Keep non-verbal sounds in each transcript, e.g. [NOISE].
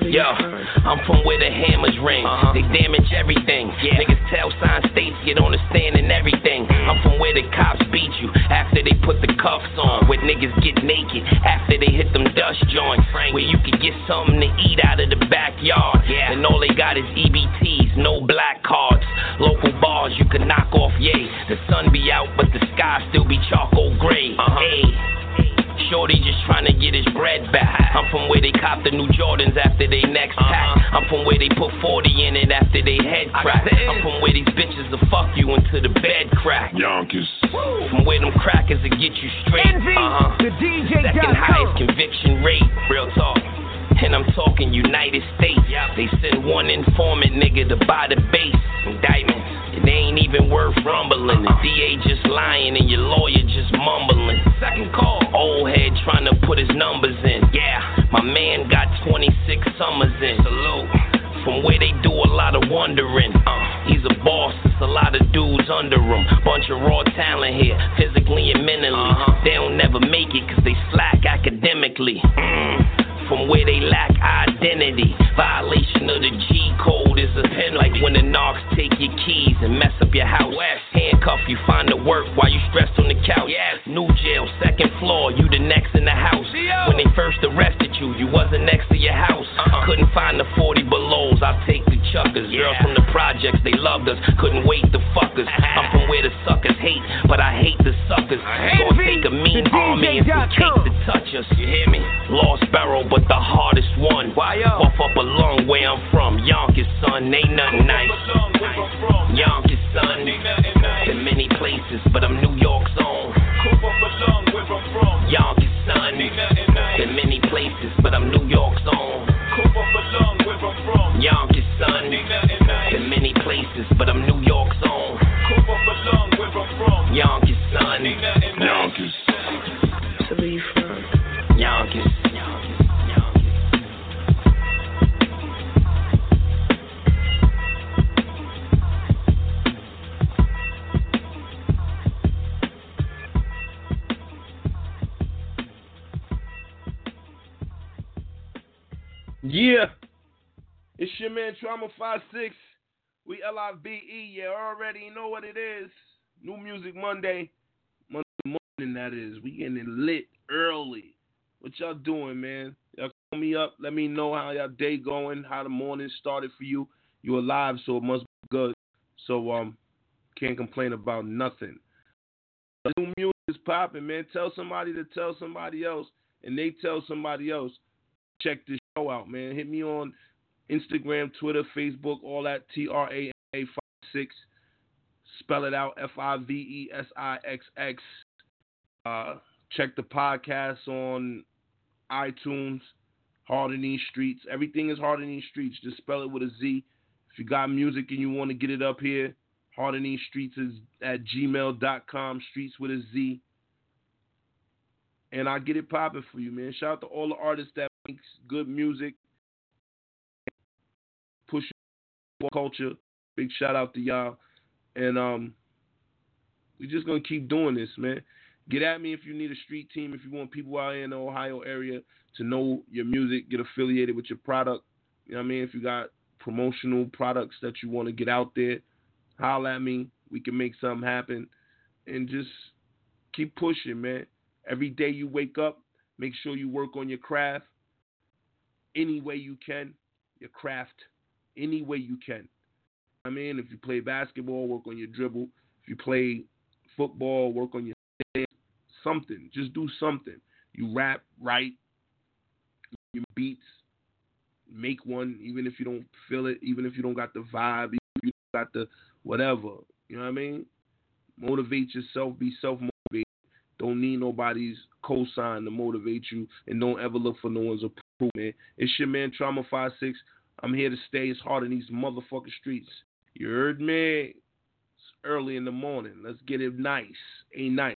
Yo, I'm from where the hammers ring. Uh-huh. They damage everything. Yeah. Niggas tell sign states get on the stand and everything. I'm from where the cops beat you after they put the cuffs on. Where niggas get naked after they hit them dust joints. Where you can get something to eat out of the backyard. Yeah. And all they got is EBTs, no black cards. Local bars you can knock off, yay. The sun be out, but the sky still be charcoal gray. Uh-huh. Hey. Shorty just trying to get his bread back. I'm from where they cop the new Jordans after they next pack. Uh-huh. I'm from where they put 40 in it after they head crack. I'm from where these bitches will fuck you until the bed crack. Yonkers. From where them crackers will get you straight. Envy, uh-huh. the DJ. Second highest conviction rate. Real talk. And I'm talking United States. They send one informant nigga to buy the base. Indictments. They ain't even worth rumbling. The DA just lying and your lawyer just mumbling. Second call. Old head trying to put his numbers in. Yeah, my man got 26 summers in. Salute. From where they do a lot of wondering. Uh, he's a boss, it's a lot of dudes under him. Bunch of raw talent here, physically and mentally. Uh-huh. They don't never make it cause they slack academically. Mm from where they lack identity. Violation of the G code is a penalty. Like when the knocks take your keys and mess up your house. Handcuff you, find the work while you stressed on the couch. Yeah. New jail, second floor, you the next in the house. When they first arrested you, you wasn't next to your house. Uh-uh. Couldn't find the 40 belows, I'll take the chuckers. Girls from the projects, they loved us, couldn't wait to fuck us. [LAUGHS] I'm from where the suckers hate, but I hate the suckers. Gonna take a mean army and some cake to touch us. You hear me? Lost Sparrow, but the hardest one. Why up? Puff up a lung where I'm from. Yonkers, son, ain't nothing nice. Yonkers, son, been many places, but I'm New York's own. Yonkers, son, been many places, but I'm New York's own. Yonkers, son, been many places, but I'm New York's own. Yonkers, son, Yonkers. So where you from? Yonkers. Yeah. It's your man Trauma 56. We L I V E. You already know what it is. New Music Monday. Monday morning, that is. We getting it lit early. What y'all doing, man? Y'all call me up. Let me know how y'all day going, how the morning started for you. You alive, so it must be good. So, um, can't complain about nothing. New music is popping, man. Tell somebody to tell somebody else, and they tell somebody else. Check this show out, man. Hit me on Instagram, Twitter, Facebook, all that. T R A A six. Spell it out. F I V E S I X X. Uh, check the podcast on iTunes. Hard in these streets. Everything is hard in these streets. Just spell it with a Z. If you got music and you want to get it up here, hard in these streets is at gmail.com. Streets with a Z. And I get it popping for you, man. Shout out to all the artists that makes good music, push culture. Big shout out to y'all, and um, we just gonna keep doing this, man. Get at me if you need a street team. If you want people out in the Ohio area to know your music, get affiliated with your product. You know what I mean? If you got promotional products that you want to get out there, holla at me. We can make something happen, and just keep pushing, man. Every day you wake up, make sure you work on your craft any way you can, your craft, any way you can. I mean, if you play basketball, work on your dribble. If you play football, work on your something. Just do something. You rap, write, your beats. Make one, even if you don't feel it, even if you don't got the vibe, even if you got the whatever. You know what I mean? Motivate yourself. Be self motivated. Don't need nobody's cosign to motivate you, and don't ever look for no one's approval. Man. It's your man Trauma Five Six. I'm here to stay. It's hard in these motherfucking streets. You heard me? It's early in the morning. Let's get it nice. Ain't nice.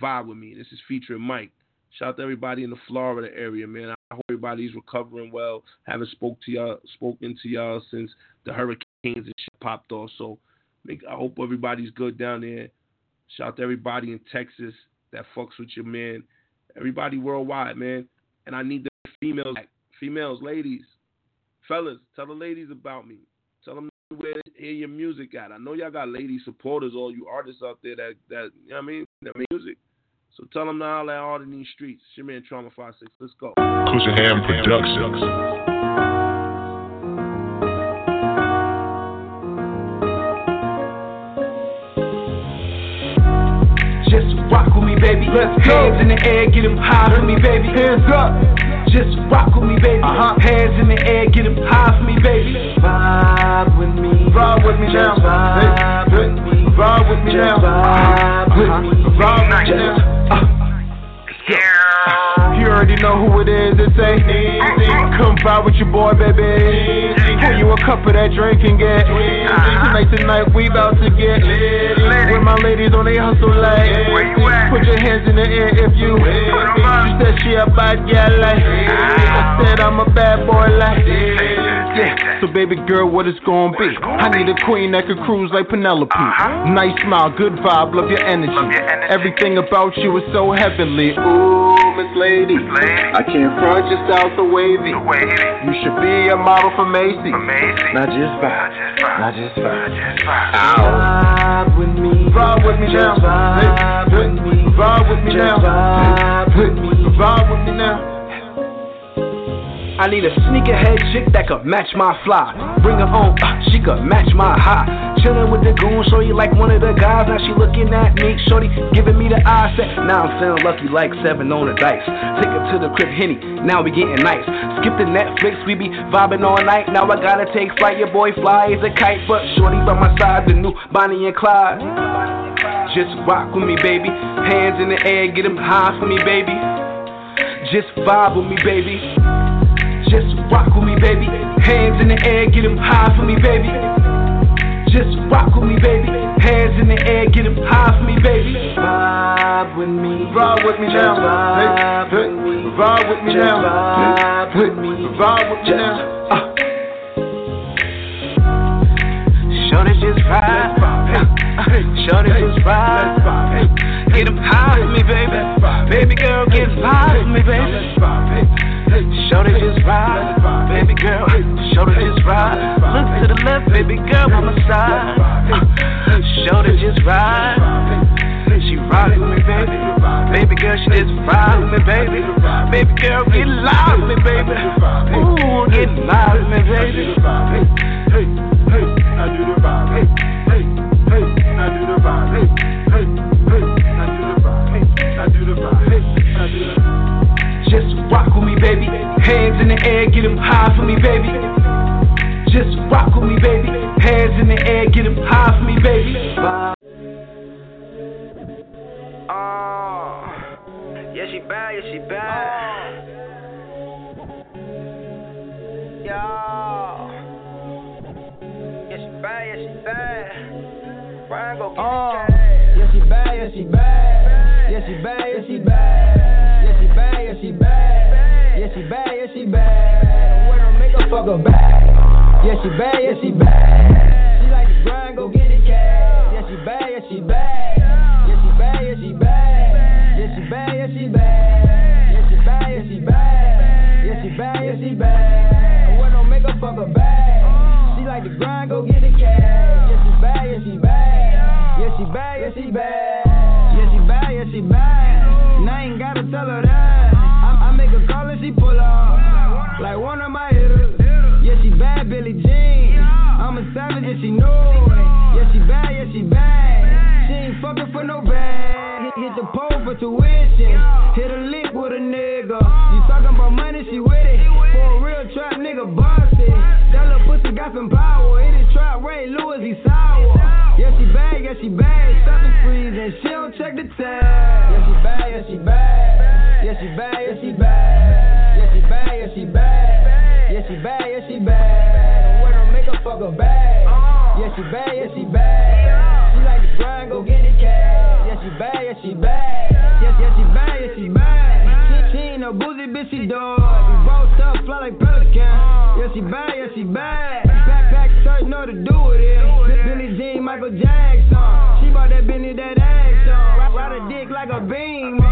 Vibe with me. This is featuring Mike. Shout out to everybody in the Florida area, man. I hope everybody's recovering well. Haven't spoke to y'all, spoken to y'all since the hurricanes and shit popped off. So, make, I hope everybody's good down there. Shout out to everybody in Texas that fucks with your man. Everybody worldwide, man. And I need females, females, ladies, fellas. Tell the ladies about me. Tell them where to hear your music at. I know y'all got lady supporters, all you artists out there that that you know what I mean, that music. So tell them to holler out in these streets. Your man Trauma Five Six. Let's go. Cushion Ham Productions. Baby. Let's Hands in the air, get 'em high for me, baby. Hands up. Just rock with me, baby. Uh-huh. Hands in the air, get 'em high for me, baby. Vibe with me. Vibe with me now. Vibe with me. Vibe with me now. Vibe with me. Vibe with me now. Uh. You already know who it is. It's a easy. Come by with your boy, baby. Pour you a cup of that drink and get easy. Tonight, tonight, we about to get lit. With my ladies on they hustle like Put your hands in the air if you You said she a bad gal like I said I'm a bad boy like yeah. So baby girl, what it's gonna be? I need a queen that could cruise like Penelope. Uh-huh. Nice smile, good vibe, love your energy. Everything about you is so heavenly. Ooh, Miss Lady, I can't front your style so wavy. You should be a model for Macy. Not just vibe, not just vibe. Vibe with me, vibe with me now. Vibe with me, vibe with me now. Vibe with me, vibe with me now. I need a sneakerhead chick that could match my fly. Bring her on, uh, she could match my high. Chillin' with the goon, shorty like one of the guys. Now she looking at me, shorty giving me the eye set. Now I'm feeling lucky like seven on the dice. Take her to the crib, henny. Now we getting nice. Skip the Netflix, we be vibing all night. Now I gotta take flight. Your boy fly is a kite, but shorty by my side, the new Bonnie and Clyde. Just rock with me, baby. Hands in the air, get 'em high for me, baby. Just vibe with me, baby. Rock with me, baby. Hands in the air, get 'em high for me, baby. Just rock with me, baby. Hands in the air, get 'em high for me, baby. Vibe with me. Vibe with me now. Vibe with me. Vibe with me now. Vibe with me. Vibe with me now. Uh. Shorty just ride. Shorty just ride. Get 'em high for me, baby. Baby girl, get high for me, baby. Shorty just ride, baby girl. Shorty just ride. Look to the left, baby girl on my side. Shorty just ride. She ride with me, baby. Baby girl, she just ride with me, baby. Baby girl, get live with me, baby. Ooh, get live with me, baby. Hey, hey, I do the vibe. Baby. Hands in the air, get 'em high for me, baby. Just rock with me, baby. Hands in the air, get 'em high for me, baby. Oh, yeah, she bad, yeah, she bad. Oh. Yo, yeah, she bad, yeah, she bad. Brian, go get Oh, yeah, she bad, yeah, she bad. Yeah, she bad, yeah, she bad. She bad, yeah, she bad. Make her fuck her back. Yeah, she bad, yeah, she bad. She like to grind, go get the cash. Yeah, she bad, yeah, she bad. Yeah, she bad, yeah, she bad. Yeah, she bad, yeah, she bad. Yeah, she bad, yeah, she bad. Yeah, she bad, yeah, she fuck her back. She like to grind, go get the cash. Yeah, she bad, yeah, she bad. Yeah, she bad, yeah, she bad. Yeah, she bad, yeah, she bad. And I ain't gotta tell her that she pull up. Like one of my hitters. Yeah, she bad, Billy Jean. I'm a savage and she know it. Yeah, she bad, yeah, she bad. She ain't fucking for no bag. Hit the pole for tuition. Hit a lick with a nigga. You talking about money, she with it. For a real trap nigga, bossy. That little pussy got some power. Hit It is trap Ray Lewis, he sour. Yeah, she bad, yeah, she bad. Stop and freeze and she don't check the tag. Yeah, she bad, yeah, she bad. Yeah, she bad, yeah, she bad yeah, she bad. Yeah, she bad, yeah, she bad. When I make a fucker bad. Yeah, she bad, yeah, she bad. She like to grind, go get it cash. Yeah, she bad, yeah, she bad. Yeah, yeah, she bad, yeah, she bad. She ain't no boozy bitchy dog. We both up, fly like pelican. Yeah, she bad, yeah, she bad. Backpack search, know to do it. Yeah. Billy Jean, Michael Jackson. She bought that Benny, that ass. Ride a dick like a beam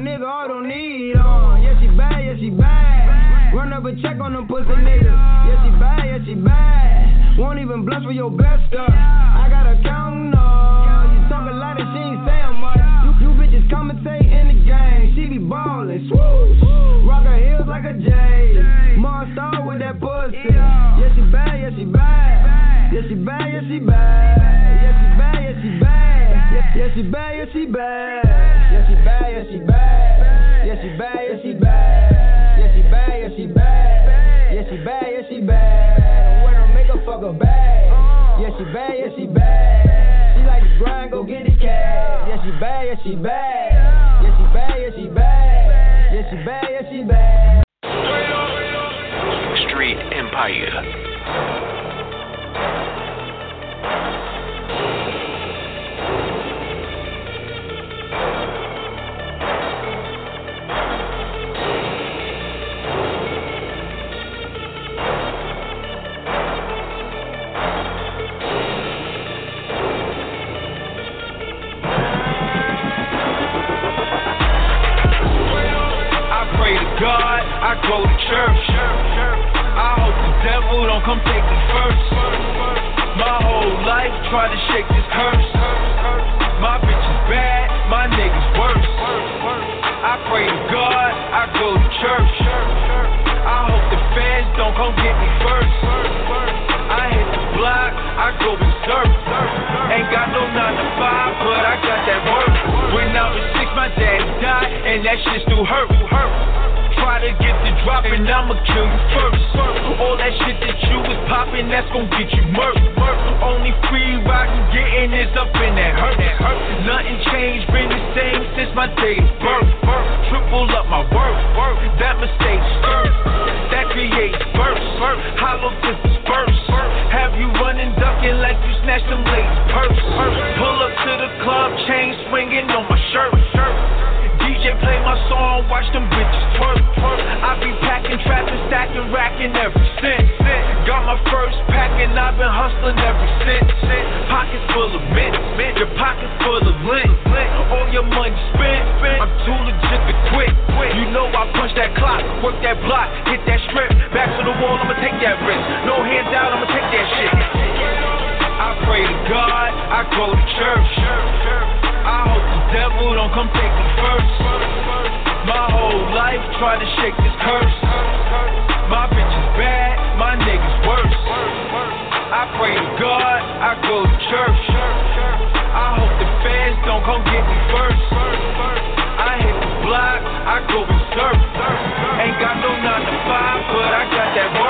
nigga, all don't need. Uh. Yeah, she bad, yeah, she bad. Run up a check on them pussy niggas. Yeah, she bad, yeah, she bad. Won't even blush for your best stuff. I got a count on. You talk a lot and she ain't saying much. You, you bitches commentate in the game. She be ballin'. Swoosh. Rock her heels like a J. Mars star with that pussy. Yeah, she bad, yeah, she bad. Yeah, she bad, yeah, she bad. Yeah, she bad, yeah, she bad. Yeah, she bad, yeah, she bad. Yeah, she bad, yeah, she bad. Yeah, she bad, yeah, she bad. Yeah, she bad. Street Empire. God, I go to church. I hope the devil don't come take me first. My whole life try to shake this curse. My bitch is bad, my niggas worse. I pray to God, I go to church. I hope the fans don't come get me first. I hit the block, I go berserk. Ain't got no 9 to 5, but I got that work. When I was six, my daddy died, and that shit still hurt. Try to get the drop, and I'ma kill you first. All that shit that you was popping, that's gon' get you murked. Only free ride you getting is up in that hurt. Nothing changed, been the same since my day of birth. Triple up my work, that mistake stirred. That creates burst. Hollow tips burst. Have you running, ducking like you snatched them ladies' purse. Pull up to the club, chain swinging on my shirt. DJ play my song, watch them bitches twerk. I be packing, trapping, stacking, racking every cent. Got my first pack and I've been hustling ever since. Pockets full of mint, your pockets full of lint. All your money spent, I'm too legit to quit. You know I punch that clock, work that block, hit that strip. Back to the wall, I'ma take that risk. No hands out, I'ma take that shit. I pray to God, I go to church. Devil don't come take me first. My whole life try to shake this curse. My bitch is bad, my niggas worse. I pray to God, I go to church. I hope the fans don't come get me first. I hit the block, I go berserk. Ain't got no 9 to 5, but I got that work.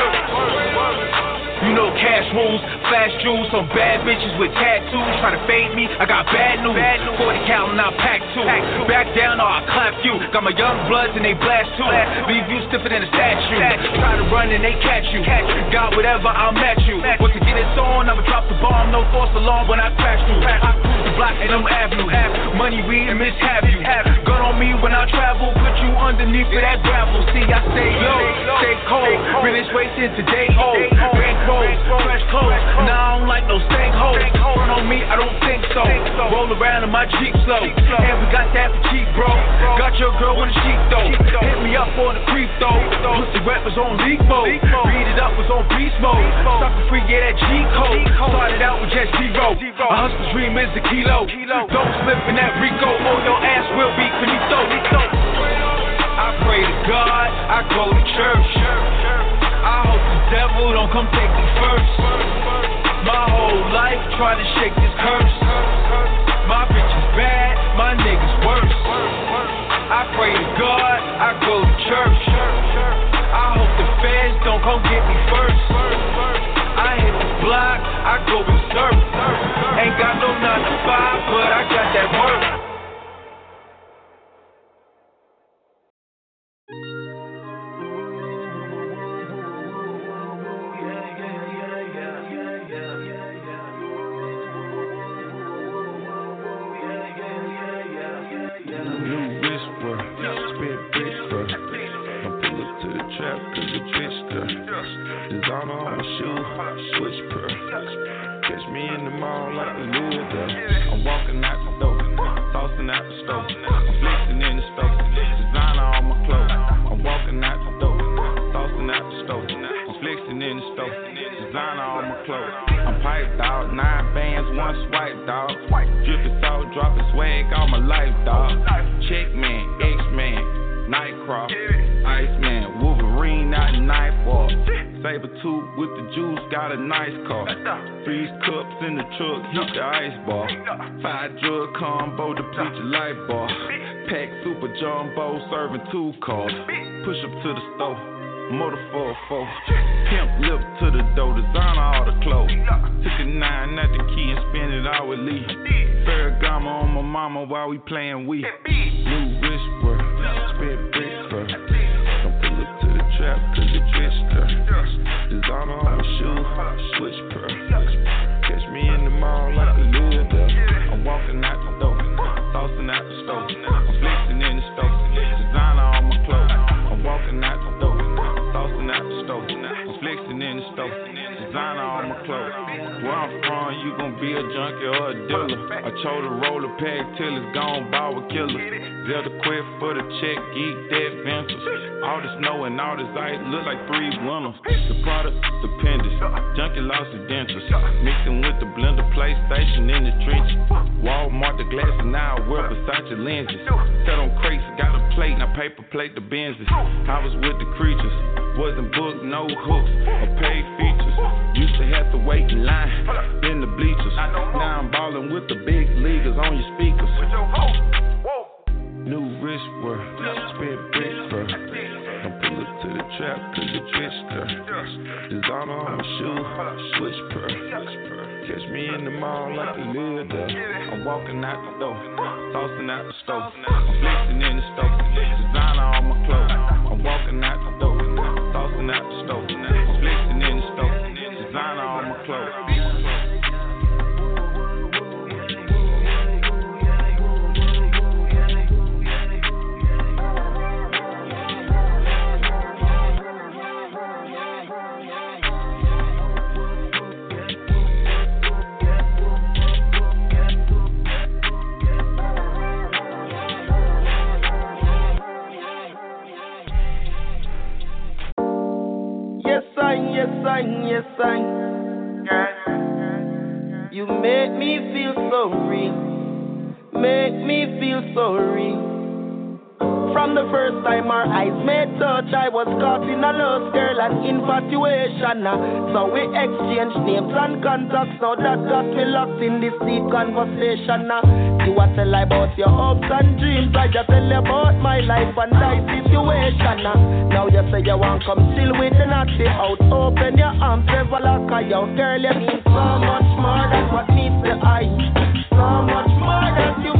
You know cash rules, flash jewels, some bad bitches with tattoos try to fade me. I got bad news. Bad news. 40 cal and I pack two. Back down or I clap you. Got my young bloods and they blast too. Leave you stiffer than a statue. Try to run and they catch you. Catch you. Got whatever, I'll match you. Once to get it on, I'ma drop the bomb. No false alarm when I crash through. I cruise the block and I'm avenue. Money, weed, and mishap you. Have Gun on me when I travel. Put you underneath of that gravel. See, I stay low, stay cold. Realest racing today. Bank fresh clothes. Now I don't like no stank hoes. Front on me, I don't think so. Roll around in my Jeep slow. And we got that for cheap, bro. Got your girl with a sheep though. Hit me up for the creep though. Pussy rap was on leak mode. Read it up was on beast mode. Sucker free, yeah, that G code. Started out with just zero. A hustler's dream is the kilo. Don't slip in that Rico or your ass will be finito. I pray to God, I go to church. Devil don't come take me first. My whole life try to shake this curse. My bitch is bad, my niggas worse. I pray to God, I go to church. I hope the fans don't come get me first. I hit the block, I go berserk. Ain't got no 9 to 5, but I got that work. Freeze cups in the truck, heat the ice bar. Five drug combo, deplete your light bar. Pack super jumbo, serving two cars. Push up to the store. Motor 404. Pimp lip to the door, designer all the clothes. Took a nine at the key and spin it all with Lee. Ferragamo on my mama while we playing Wii. New work, spit fur. Don't pull up to the trap cause it her. Designer on my shoe, switch like. I'm walking out the door, tossing out the stove. I'm from, you gon' be a junkie or a dealer. I chose to roll a pack till it's gone, ball with killers. Zelda quit for the check, geek, that ventures. All this snow and all this ice look like three winters. The product, stupendous. Junkie lost his dentures. Mixing with the blender, PlayStation in the trenches. Walmart, the glass, and now I wear Versace lenses. Set on crates, got a plate, now paper plate the Benzes. I was with the creatures. Wasn't booked, no hooks or paid features. Used to have to wait in line in the bleachers. Now I'm ballin' with the big leaguers on your speakers. New wrist work, spit brick fur. Don't pull up to the trap cause it just. Designer on my shoe, switch per. Catch me in the mall like a there. I'm walking out the door, tossing out the stove. I'm flexing in the stove, designer on my clothes. I'm walking out the door, tossing out the stove. Designer on my clothes. Yes, I, yes, I. You make me feel so real. Make me feel so real. From the first time our eyes met touch, I was caught in a lust, girl, and infatuation. So we exchanged names and contacts. Now that got me locked in this deep conversation. You a tell about your hopes and dreams. I just tell you about my life and life situation. uh. Now you say you want come chill with the natty out. Open your arms, never lock her out. Girl, you mean so much more than what meets the eye. So much more than you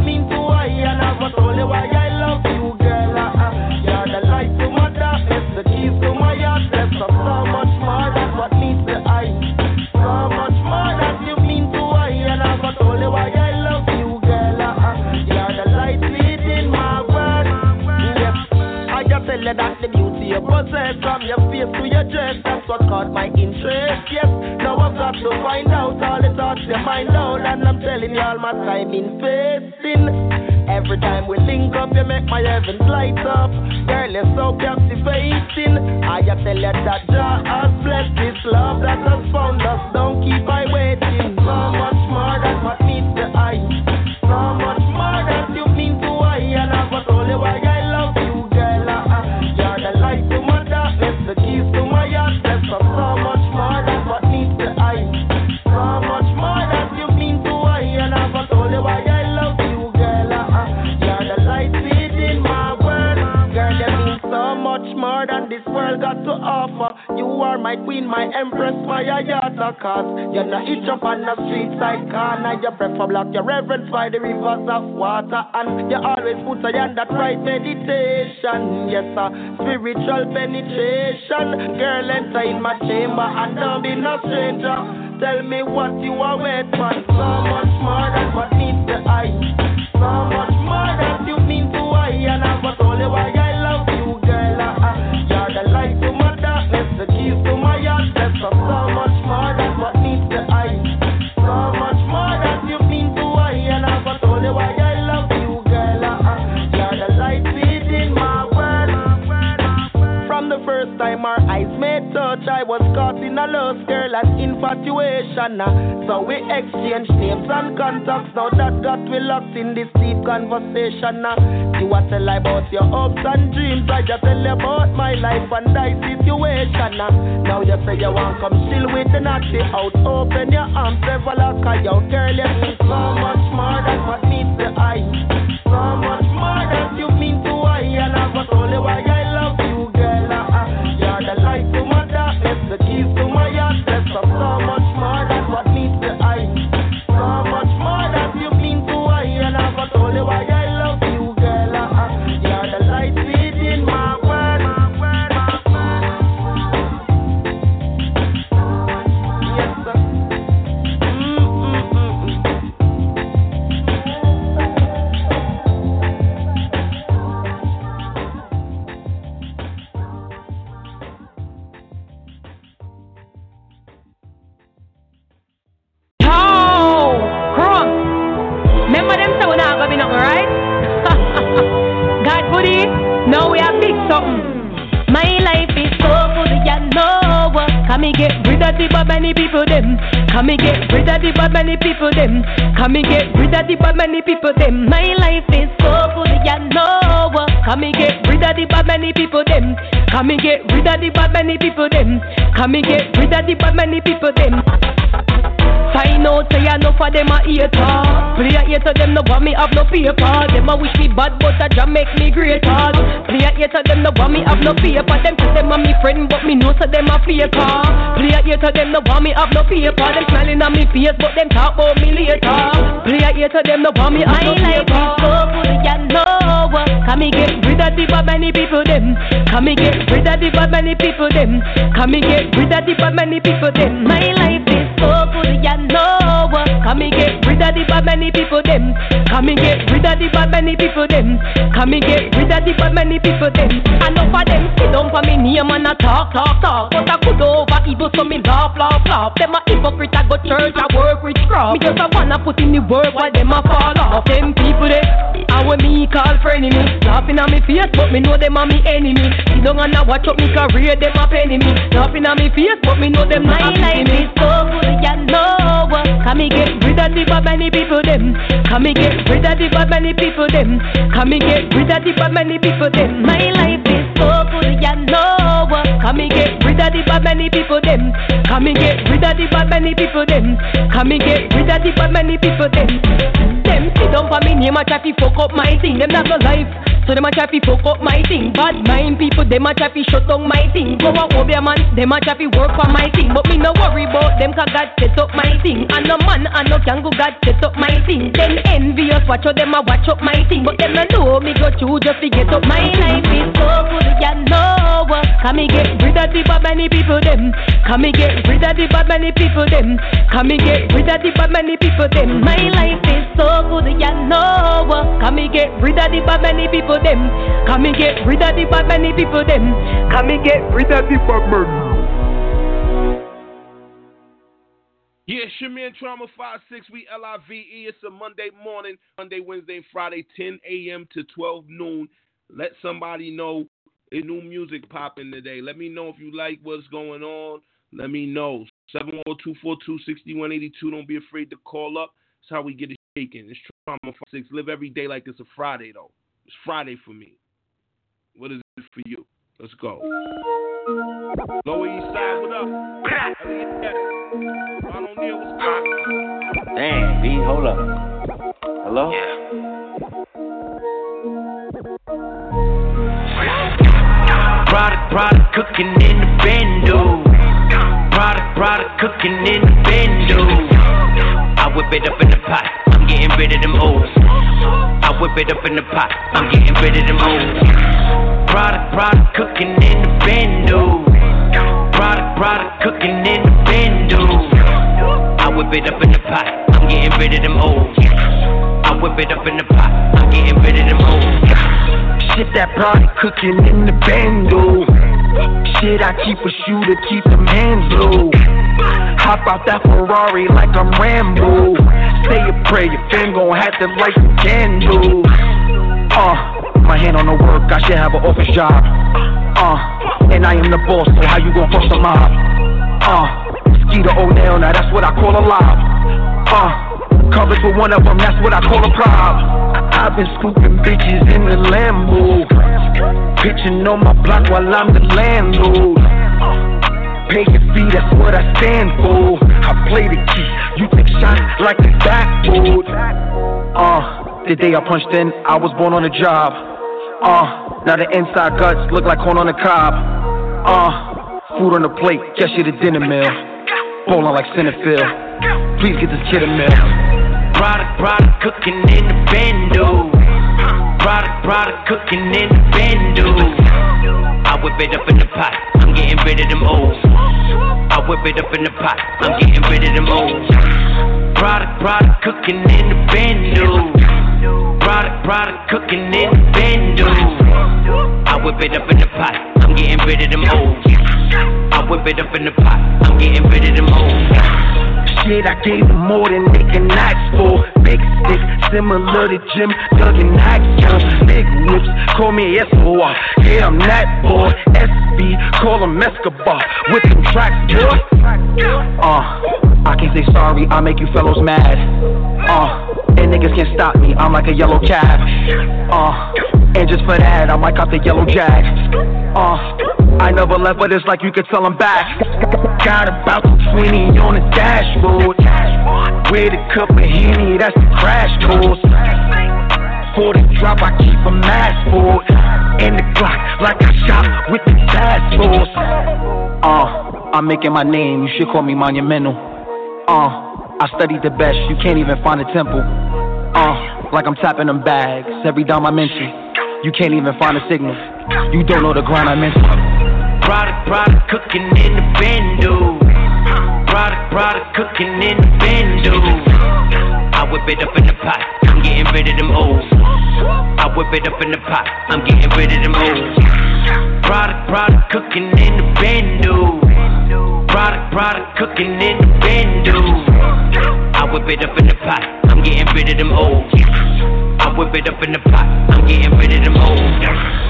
from your face to your dress, that's what caught my interest. Yes, now I've got to find out all the thoughts you mind out, and I'm telling you all my time investing. Every time we link up, you make my heavens light up. Girl, you're so captivating. I tell you that Jah has blessed this love that has found us. Don't keep I waiting. So much more than to offer. You are my queen, my empress, my ayatollah. Cause you're not each up on the street side corner. You prefer block your reverence by the rivers of water. And you always put a hand that right meditation. Yes, sir. Spiritual penetration. Girl, enter in my chamber and don't be no stranger. Tell me what you are waiting for. So much more than what meets the eye. So much more than you mean to I. And I was caught in a lust, girl, and infatuation. uh. So we exchange names and contacts. Now that got we locked in this deep conversation. uh. You a tell about your hopes and dreams. I just tell you about my life and die situation. uh. Now you say you want come chill with the natty out. Open your arms, never lock out. Girl, you mean so much more than what meets the eye. So much more than you mean to I. And I was only why now we have big something. My life is so good, you know. Come and get rid of the bad many people them. Come and get rid of the bad many people them. Come and get rid of the bad many people them. My life is so good, you know. Come and get rid of the bad many people them. Come and get rid of the bad many people them. Come and get rid of the bad many people them. Find out say enough of them a hater. Play a hater them no want me have no paper. Them a wish me bad but a jam make me greater. Play a hater them no want me have no paper. Them say them a me friend but me know say them a faker. Play a hater them no want me have no paper. Them smiling on me face but them talk about me later. Play a hater them no want me have no paper My life is so good you know Come me get rid of the bad many people them. Come me get rid of the bad many people them. Come me get rid of the bad many people them. My life is good you know. Come me get rid of the bad many people them. Come me get rid of the bad many people them. Come me get rid of the bad many people them. And Enough of them. Sit down for me name and a talk talk talk. But I could over evil so me laugh laugh laugh. Them a hypocrite I go church I work with crowd Me just a wanna put in the work while them a fall off. Them people they I when me call frenemy Laughing at me face but me know them a me enemy. See down and a watch up me career them a penny me. Laughing at me face but me know them not My life is so good you know. Come me get rid of the bad many people them. Come me get rid of the bad many people them. Come me get rid of the bad many people them. My life is so good you know Come me get rid of the bad many people them. Come me get rid of the bad many people them. Come me get rid of the bad many people them. Them sit down for me name a try fuck up my thing. Them not no life. So them a fi fuck up my thing. Bad mind people them a fi shut down my thing. Go a obey man them a fi work for my thing. But me no worry about them cause God set up my thing. And no man and no can go God set up my thing. Them envious watch how them a watch up my thing. But them no know me go through just to get up my life. Is so good you know Come me get rid of the bad many people them Come me get rid of the bad many people them Come me get rid of the bad many people them My life is so good you know Come me get rid of the bad many people them Come me get rid of the bad many people them Come me get rid of the bad many Yeah, man Trauma 56. We L I V E. It's a Monday morning, Monday, Wednesday, Friday, 10 a.m. to 12 noon. Let somebody know new music popping today. Let me know if you like what's going on. Let me know. 702-242-6182. Don't be afraid to call up. That's how we get it shaking. It's Trauma six. Live every day like it's a Friday, though. It's Friday for me. What is it for you? Let's go. Lower East Side, what up? I don't need what's going Damn, B, hold up. Hello? Product, product cooking in the bando. Product, product cooking in the bando. I whip it up in the pot. I'm getting rid of them O's. I whip it up in the pot. I'm getting rid of them O's. Product, product cooking in the bando. Product, product cooking in the bando. I whip it up in the pot. I'm getting rid of them O's. I whip it up in the pot. I'm getting rid of them O's. Shit, that product cooking in the bando. Shit, I keep a shooter, keep hands low. Hop out that Ferrari like I'm Rambo. Say a prayer, your fam gon' have to light the candle. Uh, my hand on the work, I should have an office job. Uh, and I am the boss, so how you gon' cross the mob? Uh, Skeeter O'Neil, now that's what I call a lob. Uh, covers with one of them, that's what I call a prob. I've been scooping bitches in the Lambo. Pitching on my block while I'm the landlord. Pay your fee, that's what I stand for. I play the key, you take shots like the backboard. Uh, the day I punched in, I was born on the job. Uh, now the inside guts look like corn on the cob. Uh, food on the plate, guess you the dinner meal. Bowling like Centerfield. Please get this kid a meal. Product, product cooking in the bando. Product, product cooking in the bando. I whip it up in the pot. I'm getting rid of them old. I whip it up in the pot. I'm getting rid of them old. Product, product cooking in the bando. Product, product cooking in the bando. I whip it up in the pot. I'm getting rid of them old. I whip it up in the pot. I'm getting rid of them old. Shit, I gave them more than they can ask for. Big stick, similar to Jim Duggan action. Big whips, call me SOR. Yeah, I'm that boy. SB, call him Escobar. With them tracks, boy. Uh, I can't say sorry, I make you fellows mad. Uh, and niggas can't stop me, I'm like a yellow cab. Uh, and just for that, I might cop the yellow jag. Uh, I never left, but it's like you could tell I'm back. Got about 20 on the dashboard. With a cup of Henny, that's the crash course. For the drop, I keep a mask for. And the Glock, like I shot with the task force. Uh, I'm making my name, you should call me monumental. Uh, I studied the best, you can't even find a temple. Uh, like I'm tapping them bags, every dime I mention. You can't even find a signal. You don't know the grind I mentioned. Product, product cooking in the bando. Product, product cooking in the bando. I whip it up in the pot. I'm getting rid of them old. I whip it up in the pot. I'm getting rid of them old. Product, product cooking in the bando. Product, product cooking in the bando. I whip it up in the pot. I'm getting rid of them old. Whip it up in the pot. I'm getting rid of them old.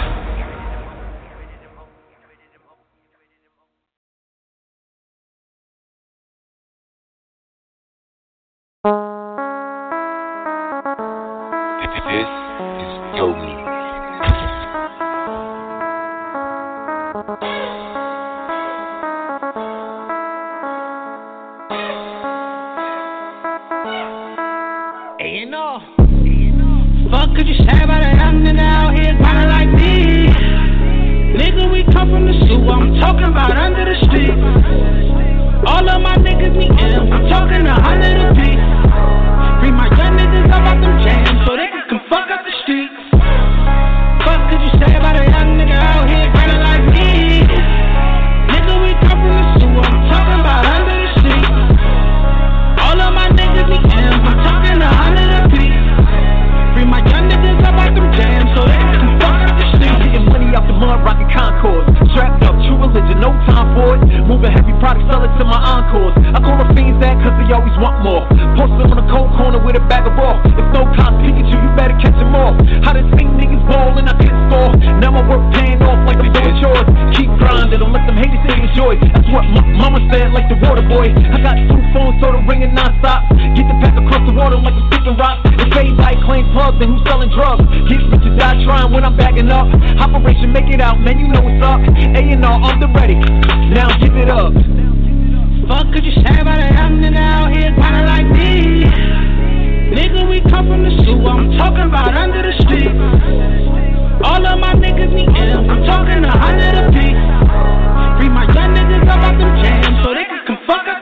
Talking about under the street. All of my niggas need I'm talking a hundred a piece. Bring my young niggas up out them jams so they can come fuck up the streets. Off the mud, rockin' Concord. Strapped up, true religion, no time for it. Moving heavy products, sell it to my encores. I call the fiends that cause they always want more. Posted on the cold corner with a bag of raw. If no cops peeking you, better catch them all. How to think niggas ball and I can't score. Now my work paying off like I'm doing chores. Keep grinding, don't let them haters take enjoy. That's what my mama said, like the water boy. I got two phones, so the ringing non-stop. Get the pack across the water like a sticking rock. If anybody claim plugs, then who's selling drugs? Rich trying when I'm bagging up. Operation make it out, man, you know what's up. A&R, I'm the ready. Now give it up. Fuck could you say about young nigga out here grinding like me? Nigga, we come from the sewer, I'm talking about under the street. All of my niggas need M's, I'm talking a hundred a piece. Bring my young niggas up out them jams so they can come fuck up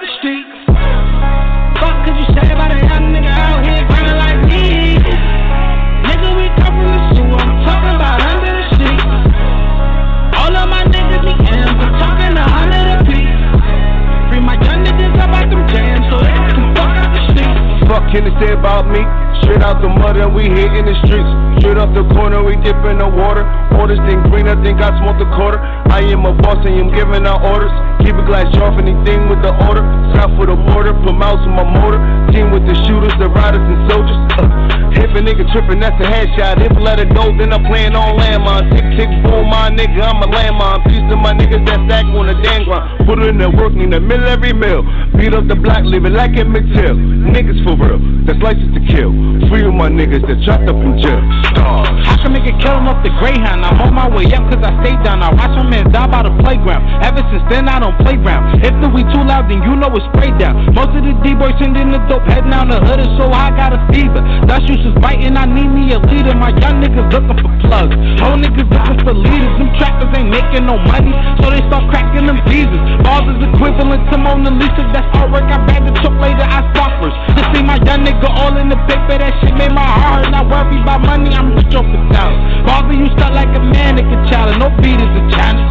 can they say about me? Straight out the mud and we hit in the streets. Straight off the corner, we dip in the water. Orders think green, I think I smoked a quarter. I am a boss and I'm giving out orders. Keep a glass for anything with the order. South for the border, put mouse on my motor. Team with the shooters, the riders and soldiers. Uh, If a nigga trippin', that's a headshot. If I let it go, then I'm playing on landmine. Tick, tick, boom, my nigga, I'm a landmine. Piece of my niggas that stack on the damn grind. Put it in the work, need a mill every mill. Beat up the block, leave it like Emmett Till. Niggas for real, that's license to kill. Free of my niggas that trapped up in jail. Stars. How can nigga kill him up the Greyhound? I'm on my way up cause I stay down. I watch my man die by the playground. Ever since then, I don't play round. If the weed too loud, then you know it's sprayed down. Most of the D-boys sending the dope, heading down the hood so I got a fever. That's juice biting, I need me a leader. My young niggas looking for plugs. Whole niggas looking for leaders. Them trappers ain't making no money, so they start cracking them visas. Balls is equivalent to Mona Lisa. That's all work. I bag the truck later, I sparklers. To see my young nigga all in the paper, that shit made my heart hurt. Not worry about money, I'm rich off the talent. Bobby, you start like a man, challenge. No beat is a challenge.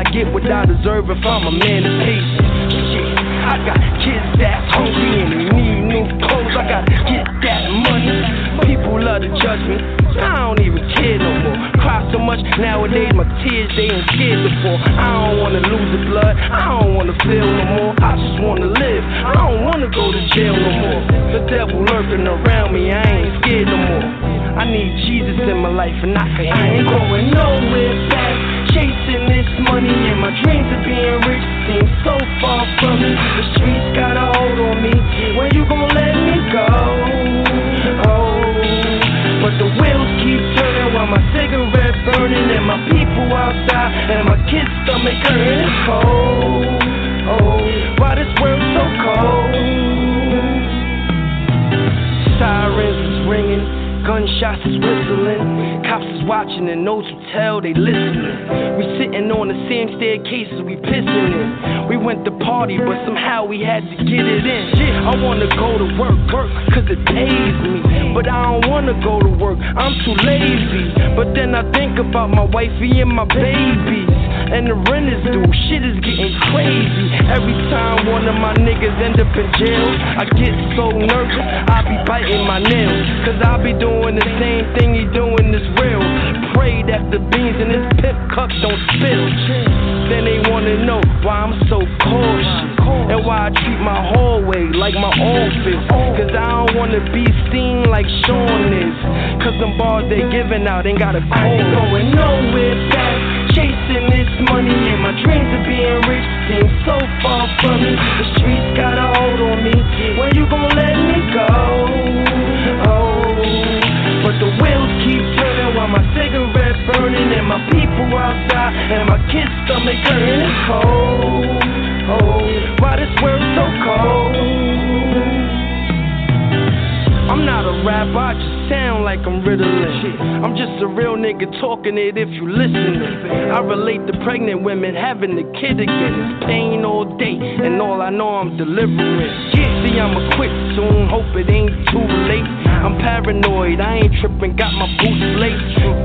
I get what I deserve if I'm a man of peace. Yeah, I got kids that hungry and need new clothes. I gotta get that money. People love to judge me. I don't even care no more. Cry so much nowadays, my tears they ain't scared before. I don't wanna lose the blood. I don't wanna feel no more. I just wanna live. I don't wanna go to jail no more. The devil lurking around me. I ain't scared no more. I need Jesus in my life and I, I ain't going nowhere back money and my dreams of being rich seem so far from me. The streets got a hold on me. When you gonna let me go? Oh, but the wheels keep turning while my cigarette burning and my people outside and my kids' stomach hurting. It's cold. Oh, why this world so cold? Sirens is ringing Gunshots is whistling, cops is watching, and those who tell they listening. We sitting on the same staircases, we pissing it. We went to party, but somehow we had to get it in. Shit, I wanna go to work, work, cause it pays me. But I don't wanna go to work, I'm too lazy. But then I think about my wifey and my babies and the rent is due. Shit is getting crazy. Every time one of my niggas end up in jail, I get so nervous, I be biting my nails. Cause I be doing the same thing he doing this real. Pray that the beans in this pimp cup don't spill. Then they wanna know why I'm so cautious. And why I treat my hallway like my office. Cause I don't wanna be seen like Sean is. Cause them bars they giving out ain't got a call. I ain't going nowhere back chasing this money, and my dreams of being rich seem so far from me. The streets got a hold on me. When you gonna let me go? Oh, but the wheels keep turning while my cigarette burning, and my people outside, and my kids' stomach hurting. It's cold, oh, why this world so cold? I'm not a rap I just sound like I'm riddling. I'm just a real nigga talking it if you listening. I relate to pregnant women having a kid again. It's pain all day, and all I know I'm delivering. See, I'ma quit soon, hope it ain't too late. I'm paranoid, I ain't tripping, got my boots late.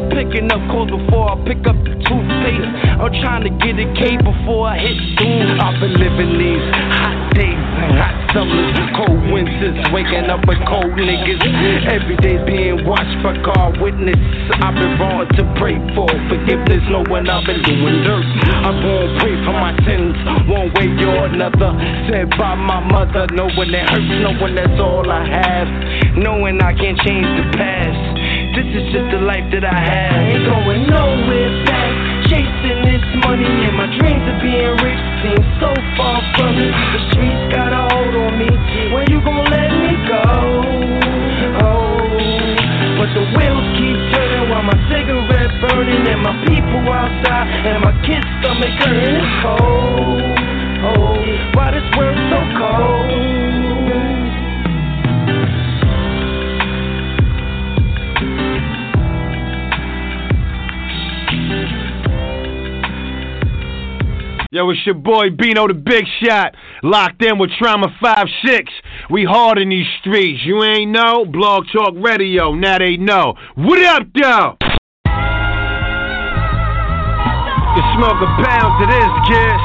Picking up calls before I pick up the toothpaste. I'm trying to get a K before I hit doom. I've been living these hot days hot summers, cold winters, waking up with cold niggas. Every day's being watch by God witness. I've been wrong to pray for forgiveness, knowing I've been doing dirt. I'm gonna pray for my sins, one way or another. Said by my mother, knowing it hurts, knowing that's all I have. Knowing I can't change the past. This is just the life that I have. I ain't going nowhere back. Chasing this money and my dreams of being rich seem so far from me. The streets got a hold on me. When you gon' let me go? Cigarette burning and my people outside and my kids' stomach hurting. It's cold. Oh, why this world so cold? Yo, it's your boy Bino the Big Shot, locked in with Trauma 5-6. We hard in these streets. You ain't know? Blog Talk Radio, now they know. What up, though? You smoke a pound to this, kiss.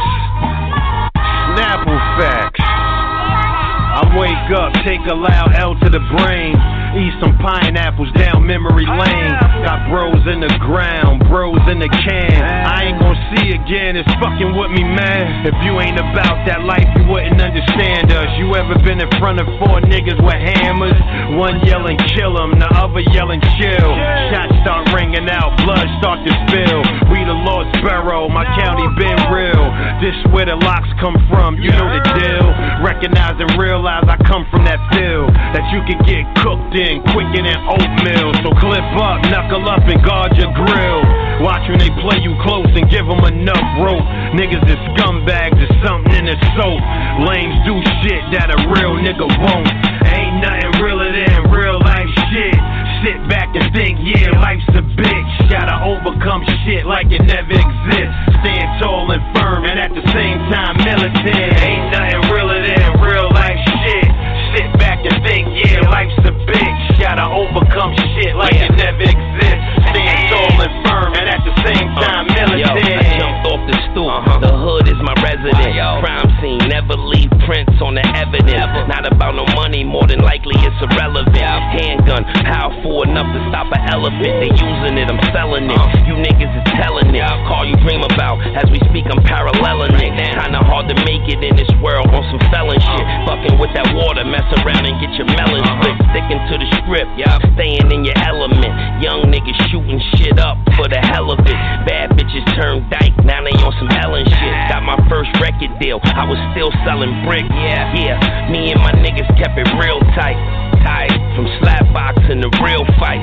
Snapple facts. I wake up, take a loud L to the brain. Eat some pineapples down memory lane. Got bros in the ground, bros in the can. I ain't gonna see again, it's fucking with me, man. If you ain't about that life, you wouldn't understand us. You ever been in front of four niggas with hammers? One yelling, kill him, the other yelling, chill. Shots start ringing out, blood start to spill. We the Lost Sparrow, my county been real. This where the locks come from, you know the deal. Recognize and realize I come from that field that you can get cooked in quicker than oatmeal. So clip up, knuckle up, and guard your grill. Watch when they play you close and give them enough rope. Niggas is scumbags, there's something in the soap. Lames do shit that a real nigga won't. Ain't nothing realer than real life shit. Sit back and think, yeah, life's a bitch. Gotta overcome shit like it never exists. Stand tall and firm, and at the same time militant. Ain't nothing realer than real life shit. Sit back and think, yeah, life's a bitch. Gotta overcome shit like it never exists. Stand tall and firm, and at the same uh, time militant. Yo, I jumped off the stool. The hood is my residence. Crime scene, never leave prints on the evidence. Not about no money, more than likely it's irrelevant. Handgun, powerful enough to stop an elephant. They using it, I'm selling it. Uh-huh. You niggas is telling it. Call you dream about. As we speak, I'm paralleling it. Kinda hard to make it in this world on some felon shit. Uh-huh. Fucking with that water, mess around and get your melon split. Sticking to the script, yeah. staying in your element. Young niggas shooting shit up for the hell of it. Bad bitches turn dyke, now they on some Ellen shit. Got my first record deal, I was still selling brick. Yeah, yeah. Me and my niggas kept it real tight. Tight from slap boxing to real fight.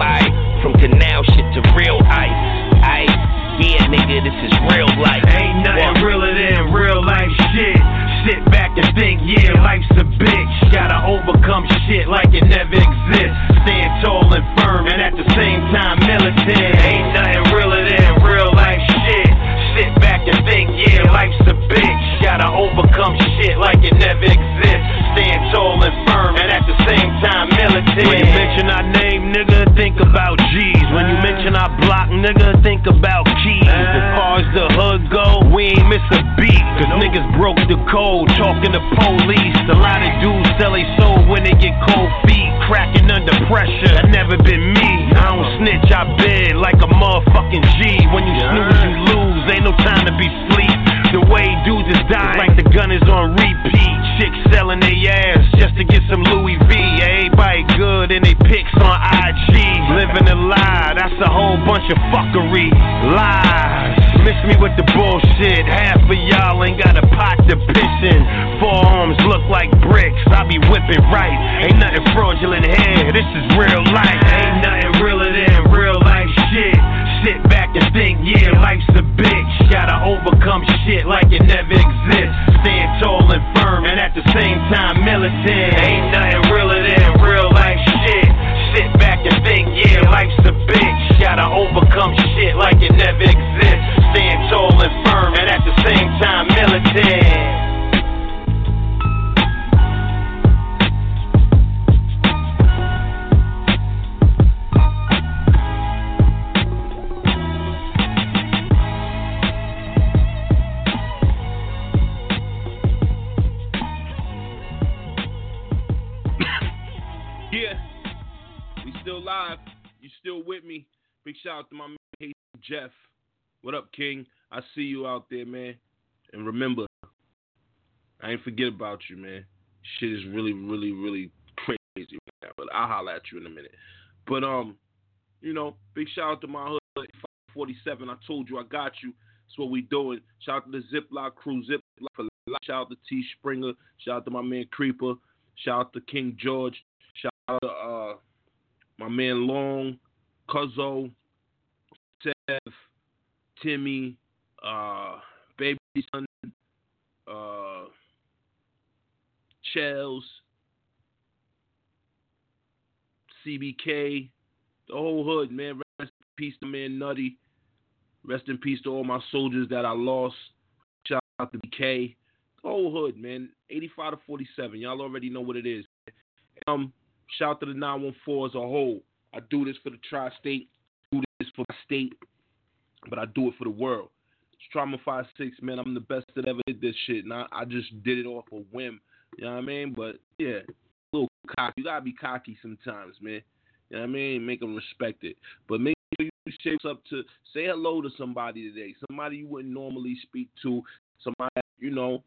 Fight from canal shit to real ice. Ice. Yeah, nigga, this is real life. Ain't nothing realer than real life shit. Sit back and think, yeah, life's a bitch. Gotta overcome shit like it never exists. Stand tall and firm, and at the same time militant. Ain't same time militant. When you mention our name, nigga, think about G's. When you mention our block, nigga, think about keys. Uh-huh. As far as the hood go, we ain't miss a beat. Cause niggas broke the code, talking to police. A lot of dudes sell they soul when they get cold feet. Cracking under pressure, that never been me. I don't uh-huh. snitch, I bid like a motherfucking G. When you snooze, you lose, ain't no time to be sleep. The way dudes is dying, like the gun is on repeat. Chicks selling their ass just to get some Louis V. Everybody good and they pics on IG. Living a lie, that's a whole bunch of fuckery. Lies. Miss me with the bullshit. Half of y'all ain't got a pot to piss in. Forearms look like bricks. I be whipping right. Ain't nothing fraudulent here. This is real life. Ain't nothing realer than real life shit. Sit back and think, yeah, life's a bitch. Gotta overcome shit like it never exists. Stand tall and firm, and at the same time militant. Ain't nothing realer than real life shit. Sit back and think, yeah, life's a bitch. Gotta overcome shit like it never exists. Stand tall and firm, and at the same time militant. Big shout out to my man Jeff. What up, King? I see you out there, man. And remember, I ain't forget about you, man. Shit is really, really, really crazy right. But I'll holler at you in a minute. But um, you know, big shout out to my hood 47. I told you I got you. That's what we doing. Shout out to the Ziploc crew, Ziploc for life. Shout out to T Springer. Shout out to my man Creeper. Shout out to King George. Shout out to uh my man Long, Cuzzo, Timmy, uh, Baby Son, uh, Chels, CBK, the whole hood, man. Rest in peace to man Nutty. Rest in peace to all my soldiers that I lost. Shout out to BK. The whole hood, man. 85 to 47. Y'all already know what it is. Um, shout out to the 914 as a whole. I do this for the tri-state, do this for my state, but I do it for the world. It's Trauma 56, man. I'm the best that ever did this shit, and I, just did it off a whim. You know what I mean? But yeah, little cocky. You gotta be cocky sometimes, man. You know what I mean? Make them respect it. But make sure you shapes up to say hello to somebody today. Somebody you wouldn't normally speak to. Somebody, you know,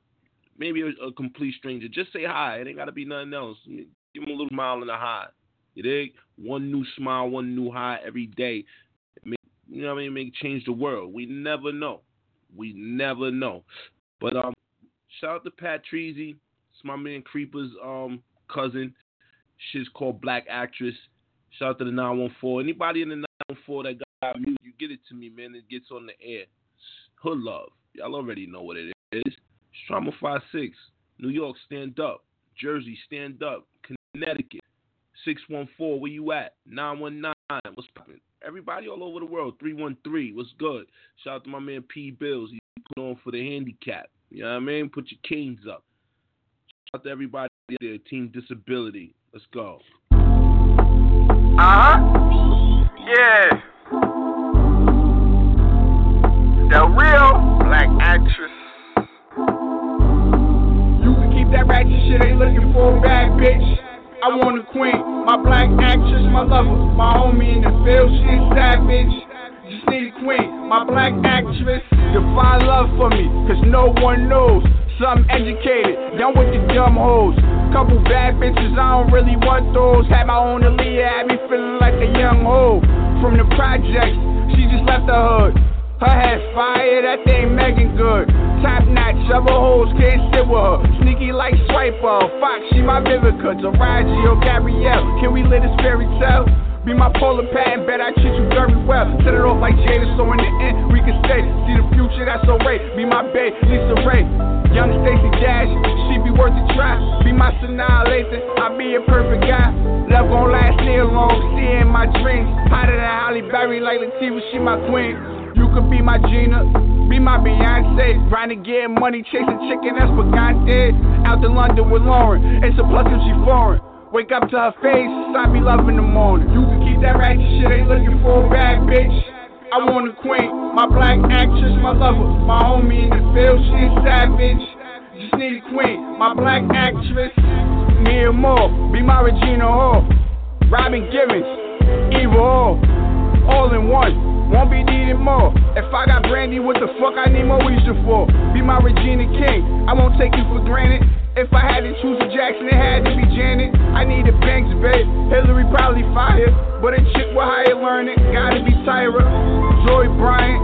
maybe a, a complete stranger. Just say hi. It ain't gotta be nothing else. Give them a little smile and a hi. You dig? One new smile, one new hi every day. You know what I mean? Make change the world. We never know. We never know. But um, shout out to Pat Treasy. It's my man Creeper's um cousin. Shit's called Black Actress. Shout out to the 914. Anybody in the 914 that got music, you get it to me, man. It gets on the air. Hood love. Y'all already know what it is. Trauma 56. New York, stand up. Jersey, stand up. Connecticut, 614, where you at? 919, what's poppin'? Everybody all over the world, 313, what's good? Shout out to my man P. Bills. He put on for the handicap. You know what I mean? Put your canes up. Shout out to everybody there, Team Disability. Let's go. Uh huh. Yeah. The real black actress. You can keep that ratchet shit, ain't looking for a bad bitch. I want a queen, my black actress, my lover, my homie in the field, she's savage. Just need a queen, my black actress. Define love for me, cause no one knows. So I'm educated, done with the dumb hoes. Couple bad bitches, I don't really want those. Had my own Aaliyah, had me feeling like a young hoe. From the projects, she just left the hood. Her head fire, that thing Meagan good. Top notch, other hoes can't sit with her. Sneaky like Swiper, Fox, she my Vivica. Taraji or Gabrielle, can we let this fairy tale? Be my Paula Patton, bet I treat you very well. Set it off like Jada, so in the end we can stay. See the future, that's so right. Be my babe, LisaRaye. Young Stacy Dash, she be worth a try. Be my Sanaa Lathan, I be a perfect guy. Love gon' last near long, see in my dreams. Hotter than Halle Berry, like Latifah, she my queen. You could be my Gina, be my Beyonce. Grinding, getting money, chasing chicken, that's did. Out to London with Lauren, it's a plus if she foreign. Wake up to her face, I be love in the morning. You can keep that ratchet shit, ain't looking for a bad bitch. I want a queen, my black actress, my lover, my homie in the field, she's savage. Just need a queen, my black actress. Mia Moore, be my Regina Hall. Robin Givens, Hall, all in one. Won't be needing more. If I got brandy, what the fuck I need Moesha for? Be my Regina King. I won't take you for granted. If I had to choose a Jackson, it had to be Janet. I need a Banks, babe. Hillary probably fired, But a chick with higher learning, gotta be Tyra. Joy Bryant,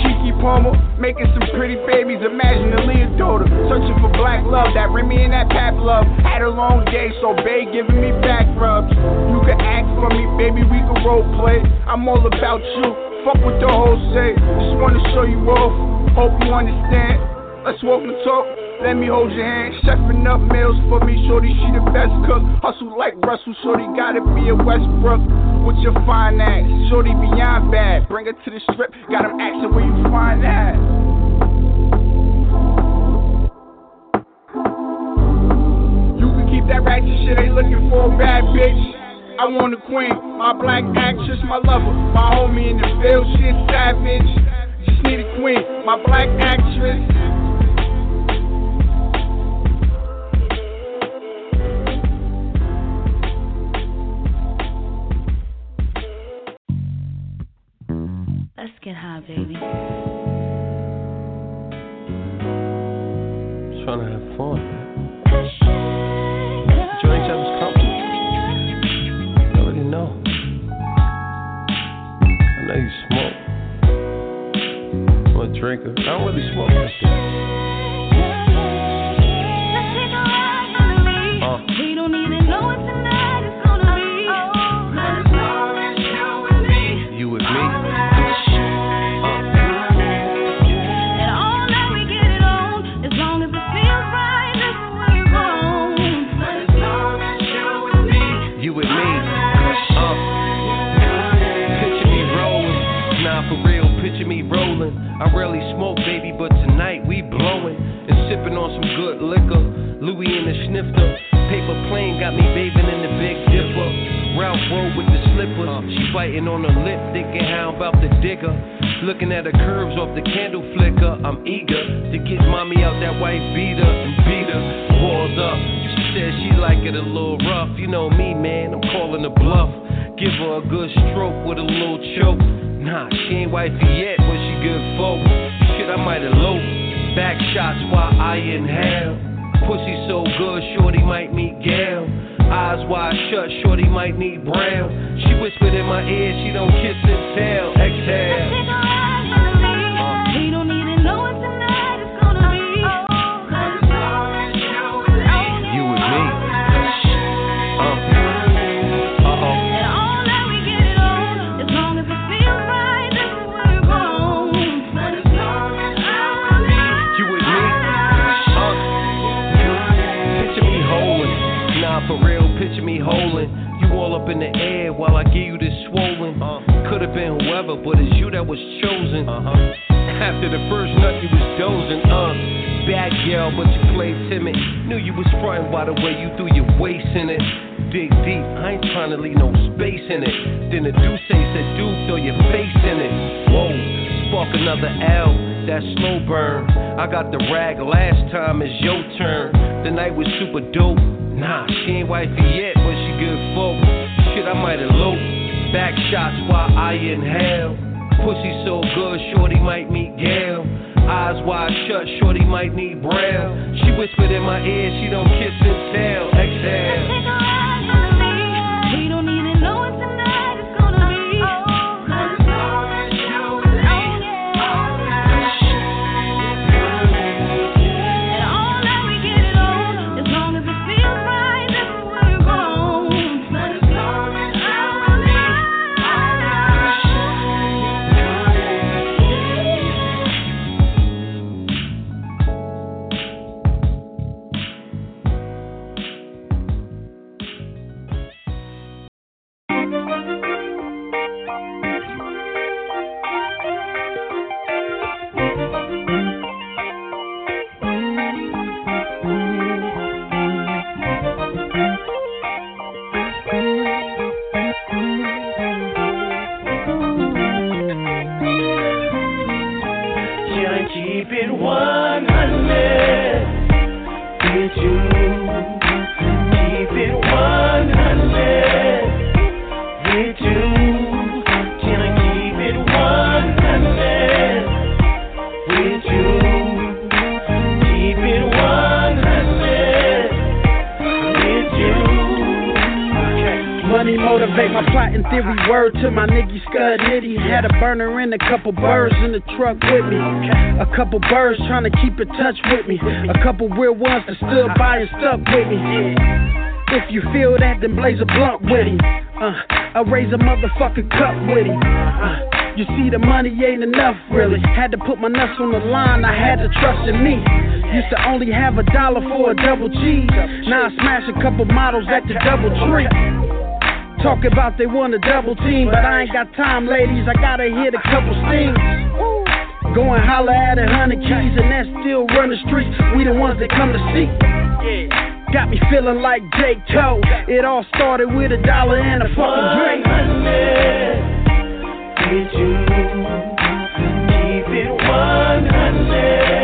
Keke Palmer, making some pretty babies. Imagine a Leodota, searching for black love. That Remy and that Pap love. Had a long day, so babe giving me back rubs. You can act for me, baby, we can role play. I'm all about you. Fuck what the hoes say. Just wanna show you off. Hope you understand. Let's walk and talk. Let me hold your hand. Chefing up meals for me. Shorty, she the best cook. Hustle like Russell. Shorty gotta be a Westbrook. With your fine ass. Shorty beyond bad. Bring her to the strip. Got him asking where you find that. You can keep that ratchet shit. Ain't looking for a bad bitch. I want a queen, my black actress, my lover, my homie in the field, shit savage. Just need a queen, my black actress. Let's get high, baby. I'm trying to have fun. Drinker. I don't really smoke Paper plane got me bathing in the big dipper. Ralph road with the slippers. She biting on her lip, thinking how I'm about to dig her. Looking at her curves off the candle flicker. I'm eager to get mommy out that white beater and beat her. Walls up. She said she like it a little rough. You know me, man. I'm calling the bluff. Give her a good stroke with a little choke. Nah, she ain't wifey yet, but she good folk. Shit, I might elope. Back shots while I inhale. Pussy so good, shorty might meet Gail. Eyes wide shut, shorty might need brown. She whispered in my ear, she don't kiss and tell. Exhale. Could have been whoever, but it's you that was chosen. Uh-huh. After the first nut, you was dozing. Uh, bad girl, but you played timid. Knew you was frontin' by the way you threw your waist in it. Dig deep, I ain't trying to leave no space in it. Then the Deuce said, dude, throw your face in it. Whoa, spark another L, that slow burn. I got the rag last time, it's your turn. The night was super dope. Nah, she ain't wifey yet, but she good folk. Shit, I might elope. Back shots while I inhale. Pussy so good, shorty might meet Gail. Eyes wide shut, shorty might need brown. She whispered in my ear, she don't kiss and tell. Exhale. To my nigga Scud Nitty. Had a burner and a couple birds in the truck with me. A couple birds trying to keep in touch with me. A couple real ones that stood by and with me. If you feel that, then blaze a blunt with him. Uh, I raise a motherfucking cup with him. Uh, you see, the money ain't enough, really. Had to put my nuts on the line, I had to trust in me. Used to only have a dollar for a double cheese. Now I smash a couple models at the double tree. Talk about they want a double team, but I ain't got time, ladies. I gotta hit a couple stings. Go and holler at a hundred keys, and that still run the streets. We the ones that come to see. Got me feeling like Jake Toe. It all started with a dollar and a fucking drink. With you, keep it 100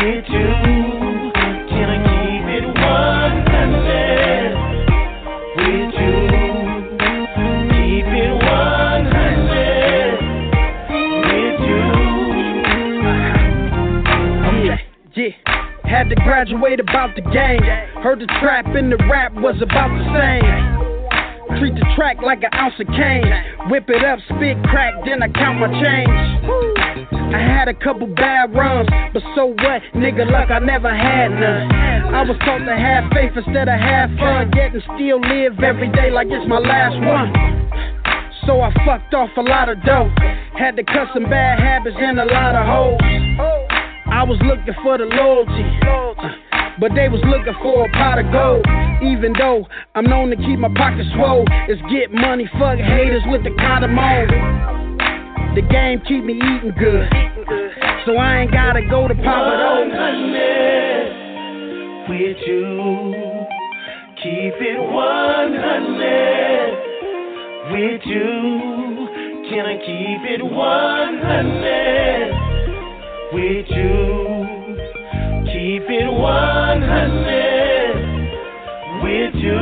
with you. Had to graduate about the game. Heard the trap and the rap was about the same. Treat the track like an ounce of cane. Whip it up, spit crack, then I count my change. I had a couple bad runs, but so what? Nigga, luck I never had none. I was taught to have faith instead of have fun, yet and still live every day like it's my last one. So I fucked off a lot of dough. Had to cut some bad habits and a lot of hoes. I was looking for the loyalty. Uh, but they was looking for a pot of gold. Even though I'm known to keep my pockets swole. It's get money, fuck haters with the cardamom. The game keep me eating good. So I ain't gotta go to Papa Do's. with you. Keep it 100 with you. Can I keep it 100 with you? Keep it 100 with you.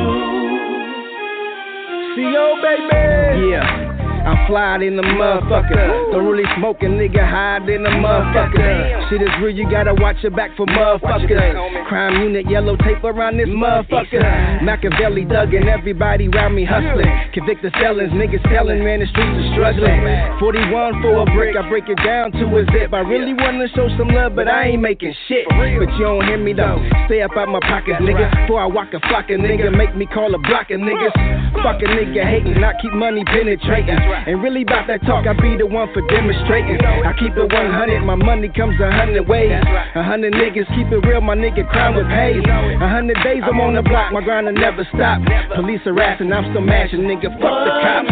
C.O. baby. Yeah. I'm fly in the motherfucker. Don't really smoke a nigga high in the motherfucker. Shit is real, you gotta watch your back for motherfuckers. Crime unit, yellow tape around this motherfucker. Machiavelli thuggin', everybody round me hustling. Convicted felons, niggas selling, man, the streets are struggling. 41 for a brick, I break it down to a zip. I really wanna show some love, but I ain't making shit. But you don't hear me though. Stay up out my pockets, nigga. Before I walk a flock of nigga, make me call a block of niggas. Fuck a nigga hating, not keep money penetrating. And really about that talk, I be the one for demonstrating. I keep it 100, my money comes a hundred ways. A hundred niggas keep it real, my nigga crime with pay. A hundred days I'm on the block, my grind will never stop. Police harassing, I'm still mashing, nigga. Fuck the cops.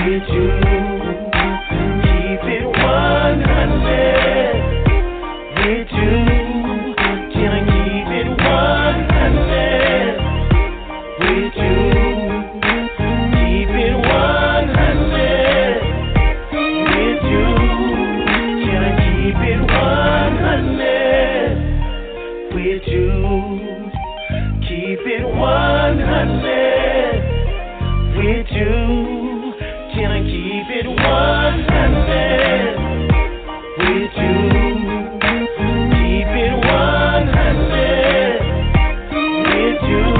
With you, keep it 100 with you. Can I keep it 100 100 with you. Can I keep it 100 with you? Keep it 100 with you.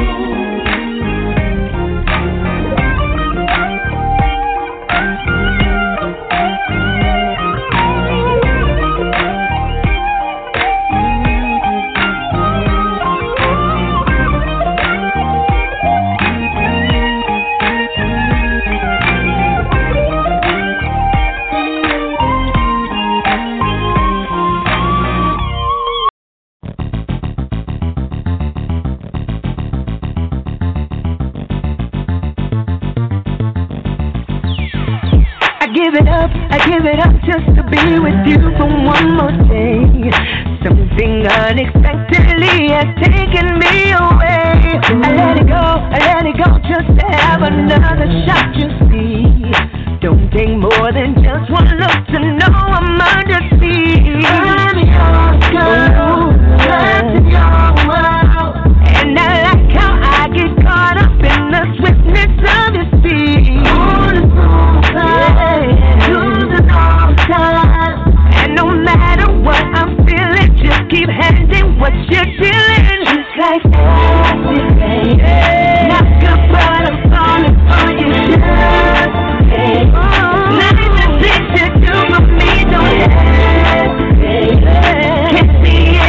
Give it up, I give it up just to be with you for one more day. Something unexpectedly has taken me away. I let it go, I let it go just to have another shot, you see. Don't take more than just one look to know I'm under siege. I'm yours, girl. That's your world. And I like how I get caught up in the swiftness of your speed. On the yeah. All time. And no matter what I'm feeling, just keep handing what you're dealing. Just like baby. Not good, but I'm falling for you. Nothing things you do me, don't. Can't see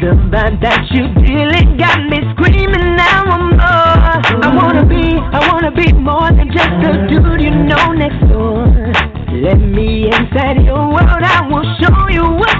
Vibe that you dealing got me screaming now I'm more. I wanna be, I wanna be more than just a dude you know next door. Let me inside your world, I will show you what's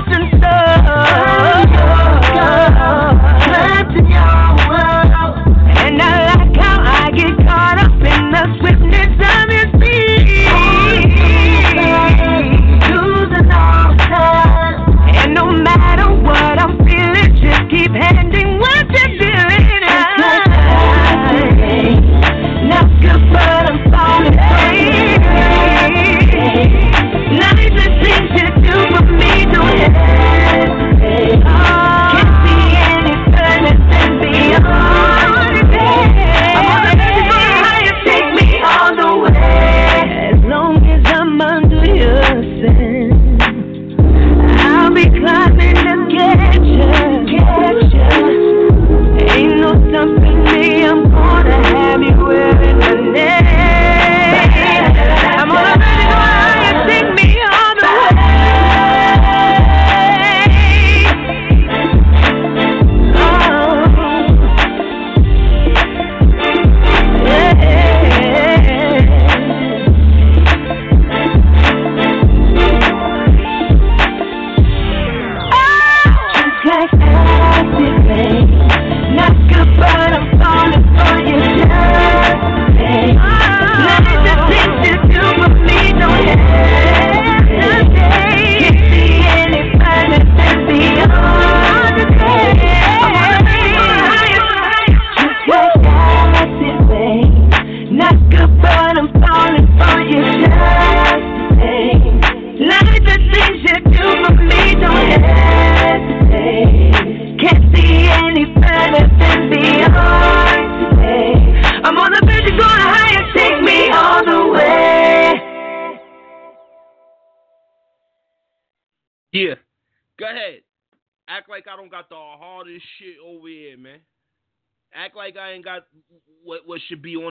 what should be on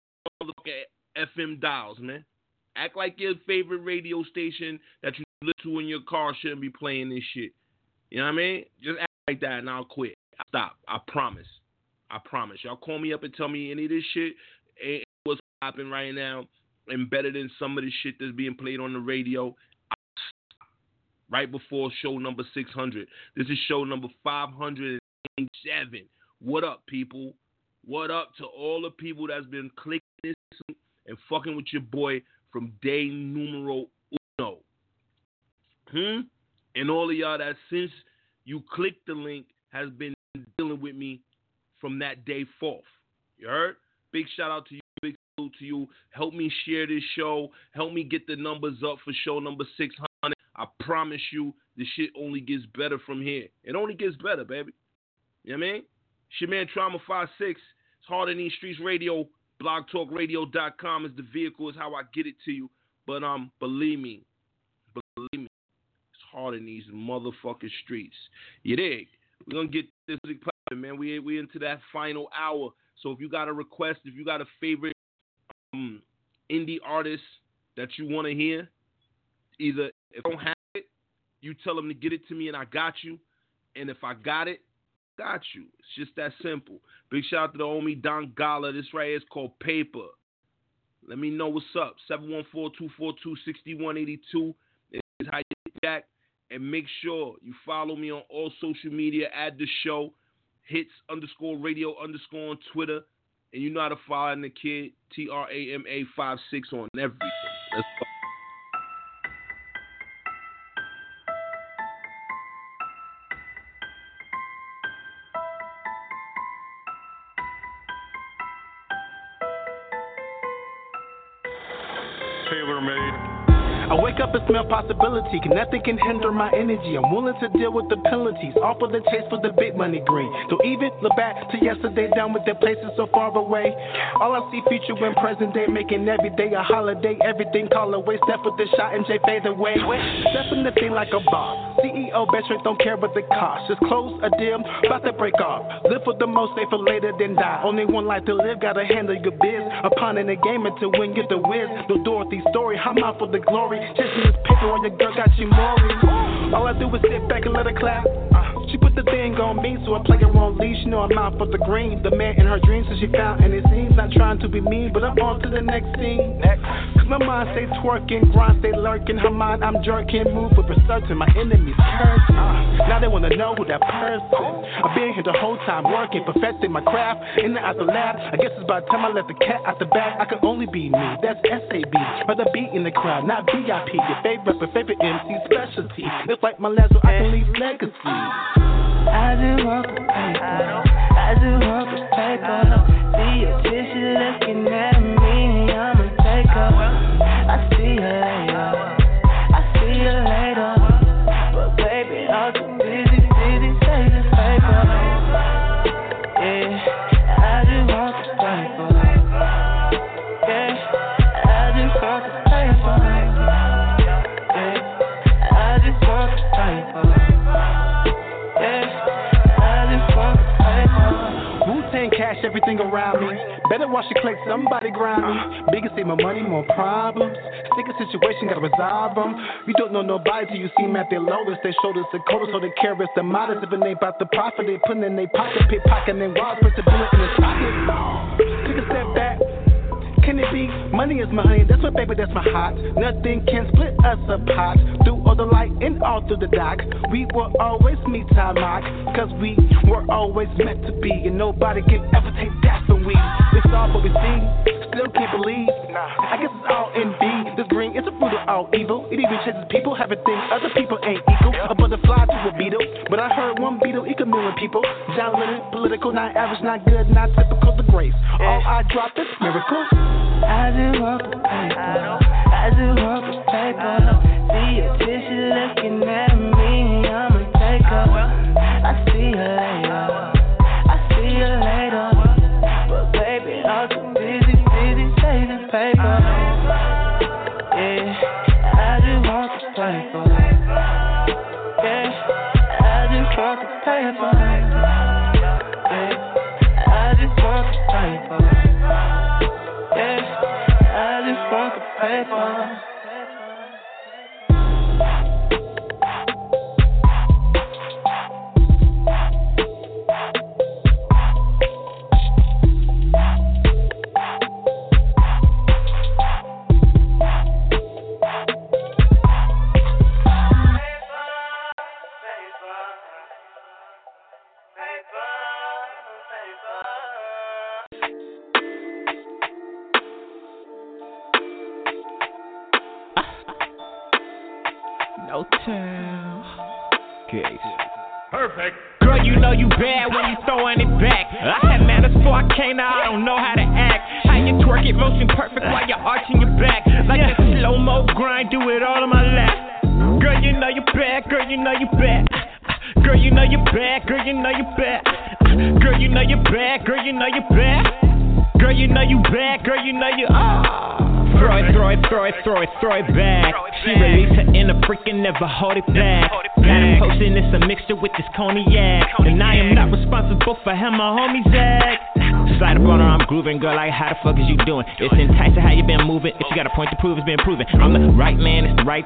FM dials, man. Act like your favorite radio station that you listen to in your car shouldn't be playing this shit. You know what I mean? Just act like that and I'll quit. I'll stop. I promise. I promise. Y'all call me up and tell me any of this shit ain't what's happening right now and better than some of the shit that's being played on the radio. Right before show number 600. This is show number 507. What up, people? What up to all the people that's been clicking this and fucking with your boy from day numero uno? Hmm? And all of y'all that since you clicked the link has been dealing with me from that day forth. You heard? Big shout out to you. Big salute to you. Help me share this show. Help me get the numbers up for show number 600. I promise you, this shit only gets better from here. It only gets better, baby. You know what I mean? It's your man Trauma 56. It's Hard in These Streetz Radio. BlogTalkRadio.com is the vehicle, is how I get it to you. But um, believe me, believe me, it's hard in these motherfucking streets. You dig? We're gonna get this popping, man. We we into that final hour. So if you got a request, if you got a favorite um, indie artist that you want to hear, either if I don't have it, you tell them to get it to me and I got you. And if I got it, got you. It's just that simple. Big shout out to the homie Don Gala. This right here is called Paper. Let me know what's up. 714-242-6182 is how you get. And make sure you follow me on all social media. Add the show. Hits underscore radio underscore on Twitter. And you know how to follow the kid. T-R-A-M-A 5-6 on everything. Let's go. Smell possibility. Nothing can hinder my energy. I'm willing to deal with the penalties. All for the chase for the big money green. Don't even look back to yesterday down with their places so far away. All I see future when present day, making every day a holiday. Everything call away. Step with the shot and J fade away. Stepping the thing like a boss. CEO best strength don't care what the cost. Just close a deal, about to break off. Live for the most, stay for later than die. Only one life to live, gotta handle your biz. Upon in the game until win, get the whiz. No Dorothy story, I'm out for the glory. Chasing paper while your girl got you maury. All I do is sit back and let her clap. Uh, she put the thing on me, so I play her on leash. You know I'm out for the green. The man in her dreams, so she found, and it seems not trying to be mean, but I'm on to the next scene. Next. Cause my mind stay twerking, grind stay lurking. Her mind I'm jerking, move with certain. My enemies curse. Uh, now they wanna know who that person. I've been here the whole time working, perfecting my craft. In and out the lab, I guess it's about time I let the cat out the bag. I can only be me, that's SAB. Rather be in the crowd, not VIP. Your favorite, but favorite MC specialty. It's like my last, so I can leave legacy. I just want the paper. I just want the paper. See your tissue looking at me, I'ma her. I see later. Everything around me. Better watch your click, somebody grind me. Bigger save my money, more problems. Sticker situation, gotta resolve them. You don't know nobody till you see them at their lowest. They shoulders the coldest, so they careless. The modest, if it ain't about the profit, they put in their pocket, pickpocket, and wild for to do it in his pocket. Can it be? Money is my honey, that's my baby, that's my heart. Nothing can split us apart. Through all the light and all through the dark, we will always meet our mark. Cause we were always meant to be, and nobody can ever take that from we. It's all what we see, still can't believe. Nah. I guess it's all in B. This green is a fruit of all evil. It even chases people, having things other people ain't equal. A butterfly to a beetle, but I heard one beetle equal million people. John Lennon, political, not average, not good, not typical, the grace. All I drop is miracle. I just want the paper. I just want the paper. See your tissue looking at me, I'ma take her. I see you later. I see you later. But baby, I'm too busy, busy saving paper. Yeah, I just want the paper. Paper.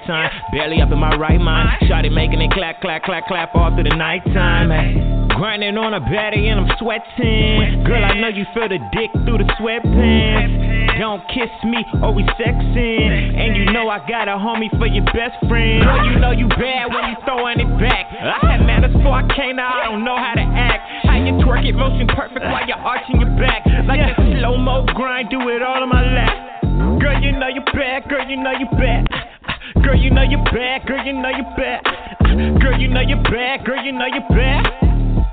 Time. Barely up in my right mind. Shotty making it clap, clap, clap, clap all through the nighttime. Hey. Grinding on a baddie and I'm sweating. Girl, I know you feel the dick through the sweatpants. Don't kiss me always sexing. And you know I got a homie for your best friend. Girl, you know you bad when you throwing it back. I had manners before I came out, I don't know how to act. How you twerk it, motion perfect while you're arching your back. Like a slow mo grind, do it all on my lap. Girl, you know you bad, girl, you know you bad. Girl, you know you're bad, girl, you know you're bad. Girl, you know you're bad, girl, you know you're bad.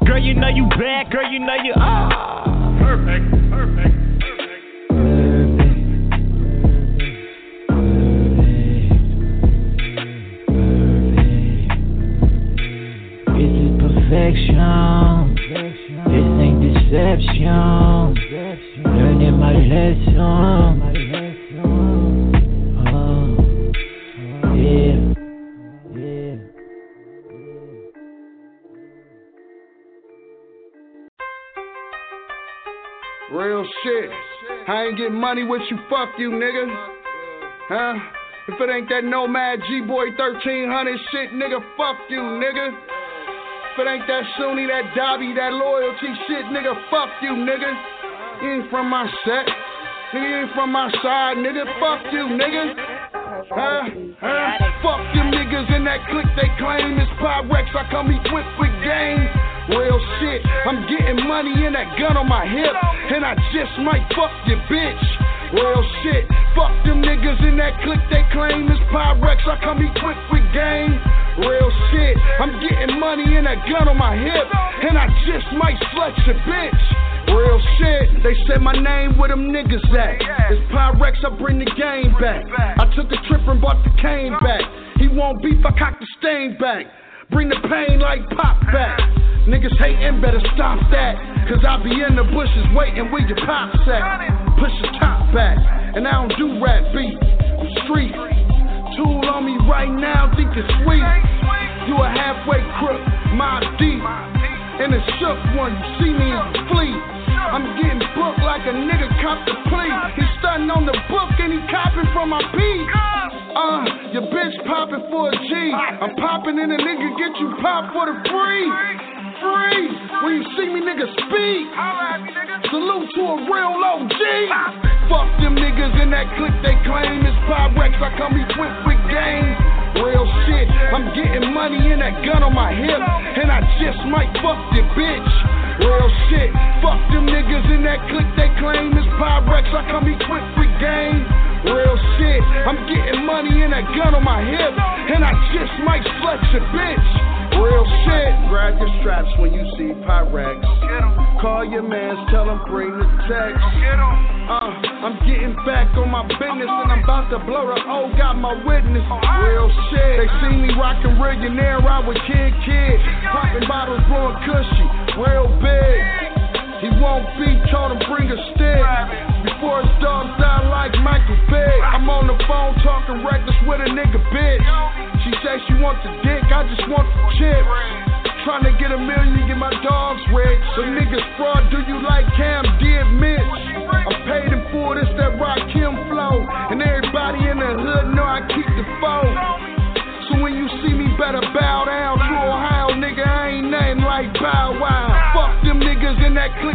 Girl, you know you bad, girl, you know you ah. Perfect, perfect. Perfect Perfect Perfect This is perfection. This ain't deception. Learning my lesson. Shit. I ain't getting money with you, fuck you, nigga. Huh? If it ain't that Nomad G Boy 1300 shit, nigga, fuck you, nigga. If it ain't that Sunni, that Dobby, that loyalty shit, nigga, fuck you, nigga. You ain't from my set. Nigga, you ain't from my side, nigga. Fuck you, nigga. Huh? Huh? Fuck them niggas in that clique they claim it's Pyrex. I come equipped with game. Real shit. I'm getting money in that gun on my hip. And I just might fuck your bitch. Real shit. Fuck them niggas in that clique they claim it's Pyrex. I come equipped with game. Real shit. I'm getting money in that gun on my hip. And I just might slut your bitch. Real shit. They said my name where them niggas at. It's Pyrex, I bring the game back. I took a trip and bought the cane back. He won't beef, I cock the stain back. Bring the pain like pop back. Niggas hating, better stop that. Cause I be in the bushes waiting where your pops at. Push your top back. And I don't do rap beat. I'm street. Tool on me right now, think it's sweet. You a halfway crook, my deep. And a shook one, you see me in the fleet. I'm getting booked like a nigga cop the plea. He's stunting on the book and he copping from my beat. Uh, your bitch popping for a G. I'm popping in a nigga, get you popped for the free. Free. When you see me, nigga, speak. Salute to a real OG. Fuck them niggas in that clique they claim it's Pyrex. I come equipped with game. Real shit. I'm getting money in that gun on my hip. And I just might fuck your bitch. Real shit. Fuck them niggas in that clique they claim it's Pyrex. I come equipped with game. Real shit. I'm getting money in that gun on my hip. And I just might slut a bitch. Real shit. Grab your straps when you see Pyrex. Call your mans, tell them bring the text. Uh, I'm getting back on my business and I'm about to blow the O. Got my witness. Real shit. They see me rocking millionaire I with Kid Kid. Popping bottles, blowing cushy. Real big. He won't be told him bring a stick. Before his dogs die like Michael Vick. I'm on the phone talking reckless with a nigga bitch. She says she wants the dick, I just want the chip. Trying to get a million, get my dogs rich. The niggas fraud, do you like Cam did Mitch? I'm paid in full, this that Rakim flow. And everybody in the hood know I keep the phone. So when you see me, better bow down. True Ohio, nigga, I ain't nothing like Bow Wow. Fuck them niggas in that clique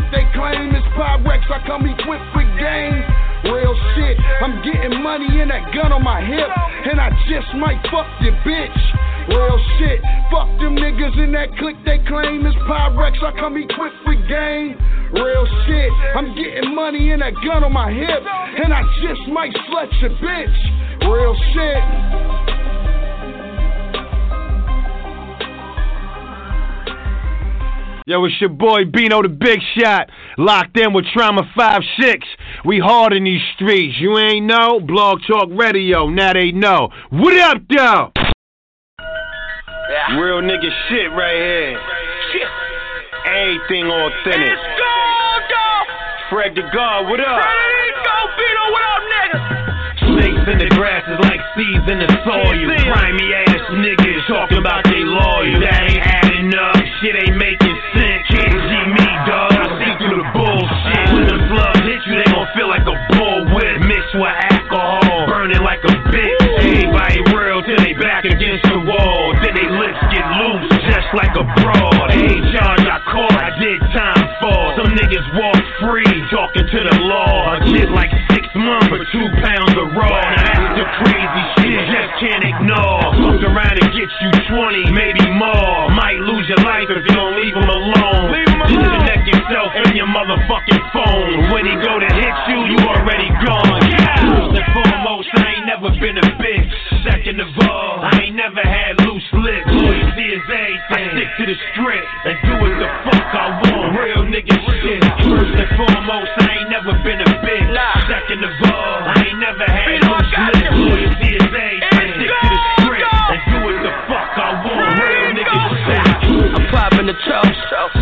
come equipped with game. Real shit, I'm getting money in that gun on my hip, and I just might fuck your bitch. Real shit, fuck them niggas in that clique they claim is Pyrex. I come equipped with game. Real shit, I'm getting money in that gun on my hip, and I just might slut your bitch. Real shit. Yo, it's your boy Bino the Big Shot, locked in with Trauma 5-6. We hard in these streets. You ain't know? Blog Talk Radio, now they know. What up, though? Real nigga shit right here. Shit. Everything authentic. Let's go, dog. Fred the God, what up? Ready to go, Bino, what up, nigga? Snakes in the grass is like seeds in the soil. Grimy ass niggas talking about they loyal. That ain't adding up. Shit ain't making like a broad. Ain't charge I caught, I did time for. Some niggas walk free, talking to the law. I did like six months for two pounds of raw. Now that's the crazy shit, just can't ignore. Fuck around and get you 20, maybe more. Might lose your life if you don't leave him alone. Disconnect yourself from your motherfucking phone. When he go to hit you, you already gone. First and foremost, I ain't never been a bitch. Second of all, I ain't never had loose lips. Loyalty is everything. I stick to the script and do what the fuck I want. Real nigga shit. First and foremost, I ain't never been a bitch. Second of all, I ain't never had loose lips. Loyalty is everything. I stick to the script and do what the fuck I want. Real nigga shit. I'm popping the toast.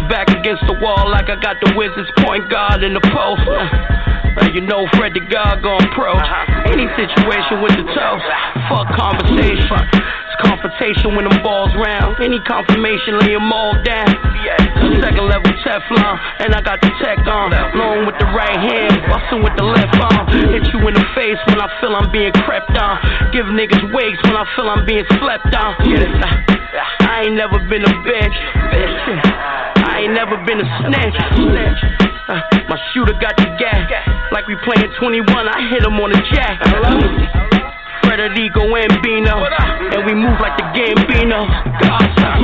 Back against the wall like I got the Wizards point guard in the post. Uh, you know Fred the God gone pro. Any situation with the toast. Fuck conversation. It's confrontation when them balls round. Any confirmation, lay them all down. Second level Teflon, and I got the tech on. Long with the right hand, busting with the left arm. Hit you in the face when I feel I'm being crept on. Give niggas wigs when I feel I'm being slept on. I ain't never been a bitch. bitch. I ain't never been a snitch. Uh, my shooter got the gas. Like we playing 21, I hit him on the jack. Frederico and Bino. And we move like the Gambino.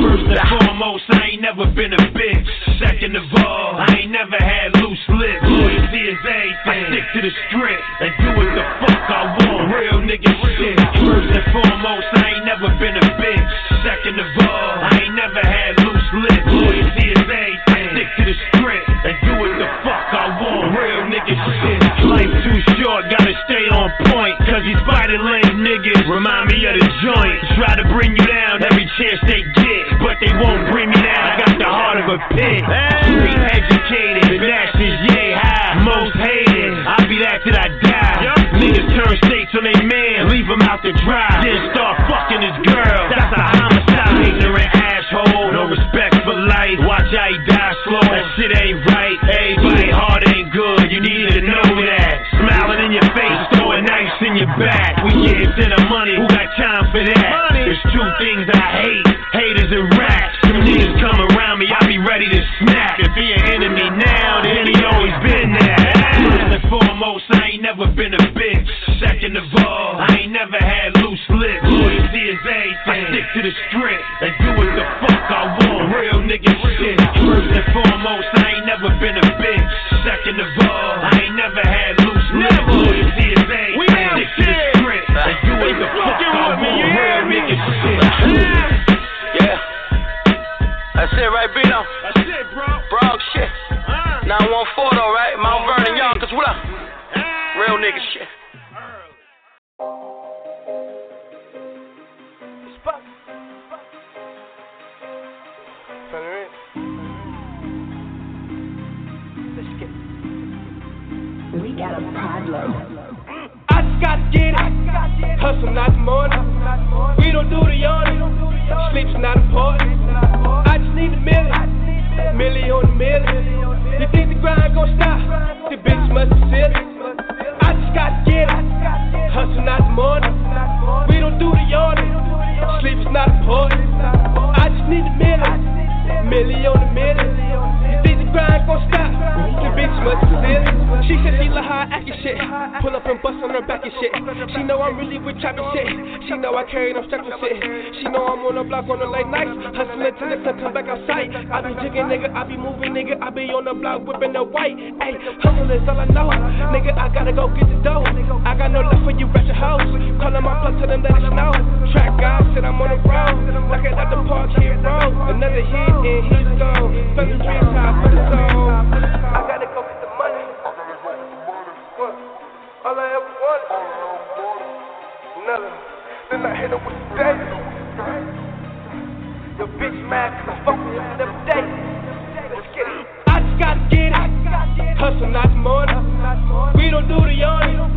First and foremost, I ain't never been a bitch. Second of all, I ain't never had loose lips. Loyalty is everything. I stick to the script and do what the fuck I want. Real nigga shit. First and foremost, I ain't short, gotta stay on point. Cause these spider leg niggas remind me of the joint. Try to bring you down every chance they get, but they won't bring me down. I got the heart of a pig. Street educated, and that's just yay high. Most hated, I'll be that till I die. Niggas turn states on they man, leave him out to dry. Then start fucking his girl. Back. We get to the money. Who got time for that? Money. There's two things I hate: haters and rats. Some niggas come around me, I be ready to snap. If he an enemy now, then he always been that. First and foremost, I ain't never been a bitch. Second of all, I ain't never had loose lips. Loyalty is everything. I stick to the script and do what the fuck 914 though, right? Mount Vernon, Yonkers, what up? Real nigga shit. Let's get. We got a problem. I just gotta get it. Hustle not the morning. We don't do the yawning. Sleep's not important. I just need a million. Million on the million. You think the grind gon' stop? The bitch must be silly. I just gotta get it. Hustle not the morning. We don't do the yawning. Sleep's not important. I just need a million. Million on the million. You think the grind gon' stop? The bitch much silly. She said she love how I act and shit. Pull up and bust on her back and shit. She know I'm really with trapping shit. She know I carry them straps and shit. She know I'm on the block on the late nights. Hustling till the sun come back outside. I be jigging, nigga. I be moving, nigga. I be on the block whipping the white. Ayy, hustle is all I know. Nigga, I gotta go get the dough. I got no love for you, ratchet hoes. Calling my plug to them, let it snow. Track guy said I'm on the road. It at the park, hit road. Another hit and he's gone. Feeling dreams, high for the soul. I gotta go get the money. What? All I ever wanted. Another. Then I hit her with the day. Your bitch mad cause I fuck with her every day. Let's get it. I just gotta get it. Hustle not the morning. We don't do the yawning.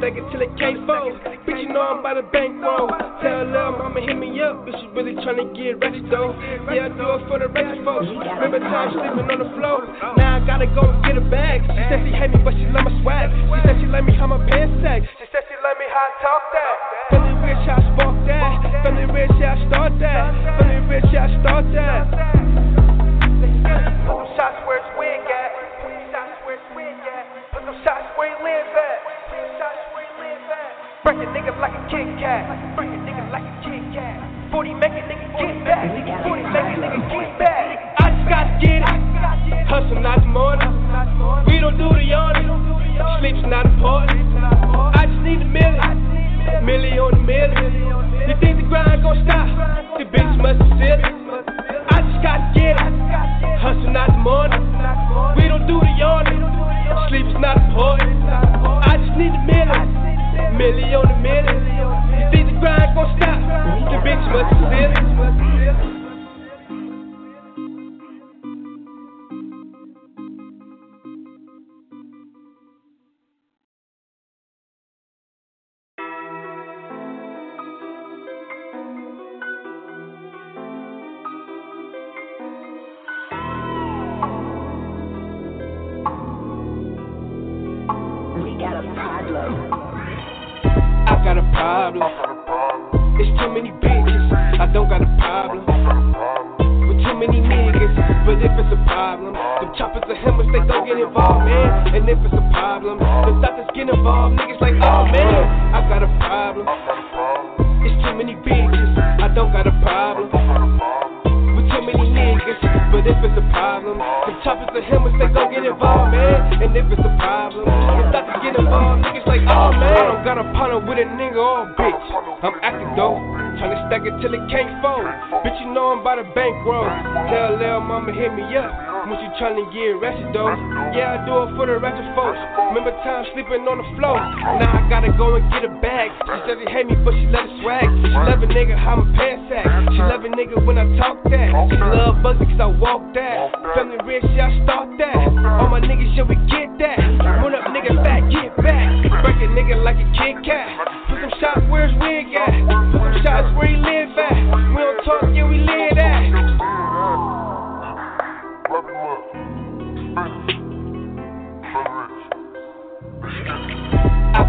Stack it till it can't fold. Bitch, you know I'm by the bankroll. Tell lil' mama hit me up, but she really tryna get ready though. Yeah, I do it for the rest folks. Remember time sleeping on the floor. Now I gotta go and get a bag. She said she hate me, but she love my swag. She said she let me how my pants sag. She said she let me how I talk that. Feeling rich, I spark that. Feeling rich, I start that. Feeling rich, I start that. Put them shots where it's wig at. Put them shots where it's wig at. Shots where he live at. Break a nigga like a Kit Kat. Break a nigga like a Kit Kat. 40 make a nigga get back. 40 make a nigga get back. Hustle not the morning. We don't do the yawning. Sleep's not important. I just need a million. Millie on the million. You think the grind gon' stop? The bitch must be silly. I just gotta get it. Hustle not the morning. We don't do the yawning. Sleep's not important. I just need a million. Millie on the million. You think the grind gon' stop? The bitch must be silly. Tryna get arrested though. Yeah, I do it for the ratchet folks. Remember time sleeping on the floor. Now I gotta go and get a bag. She said she hate me, but she let it swag. She love a nigga how my pants sack. She love a nigga when I talk that. She love Bugsy cause I walk that. Family rich, yeah, I start that. All my niggas, yeah, we get that. Run up nigga back, get back. Break a nigga like a Kit Kat. Put some shots where his wig at. Put some shots where he live at. We don't talk, yeah, we live at.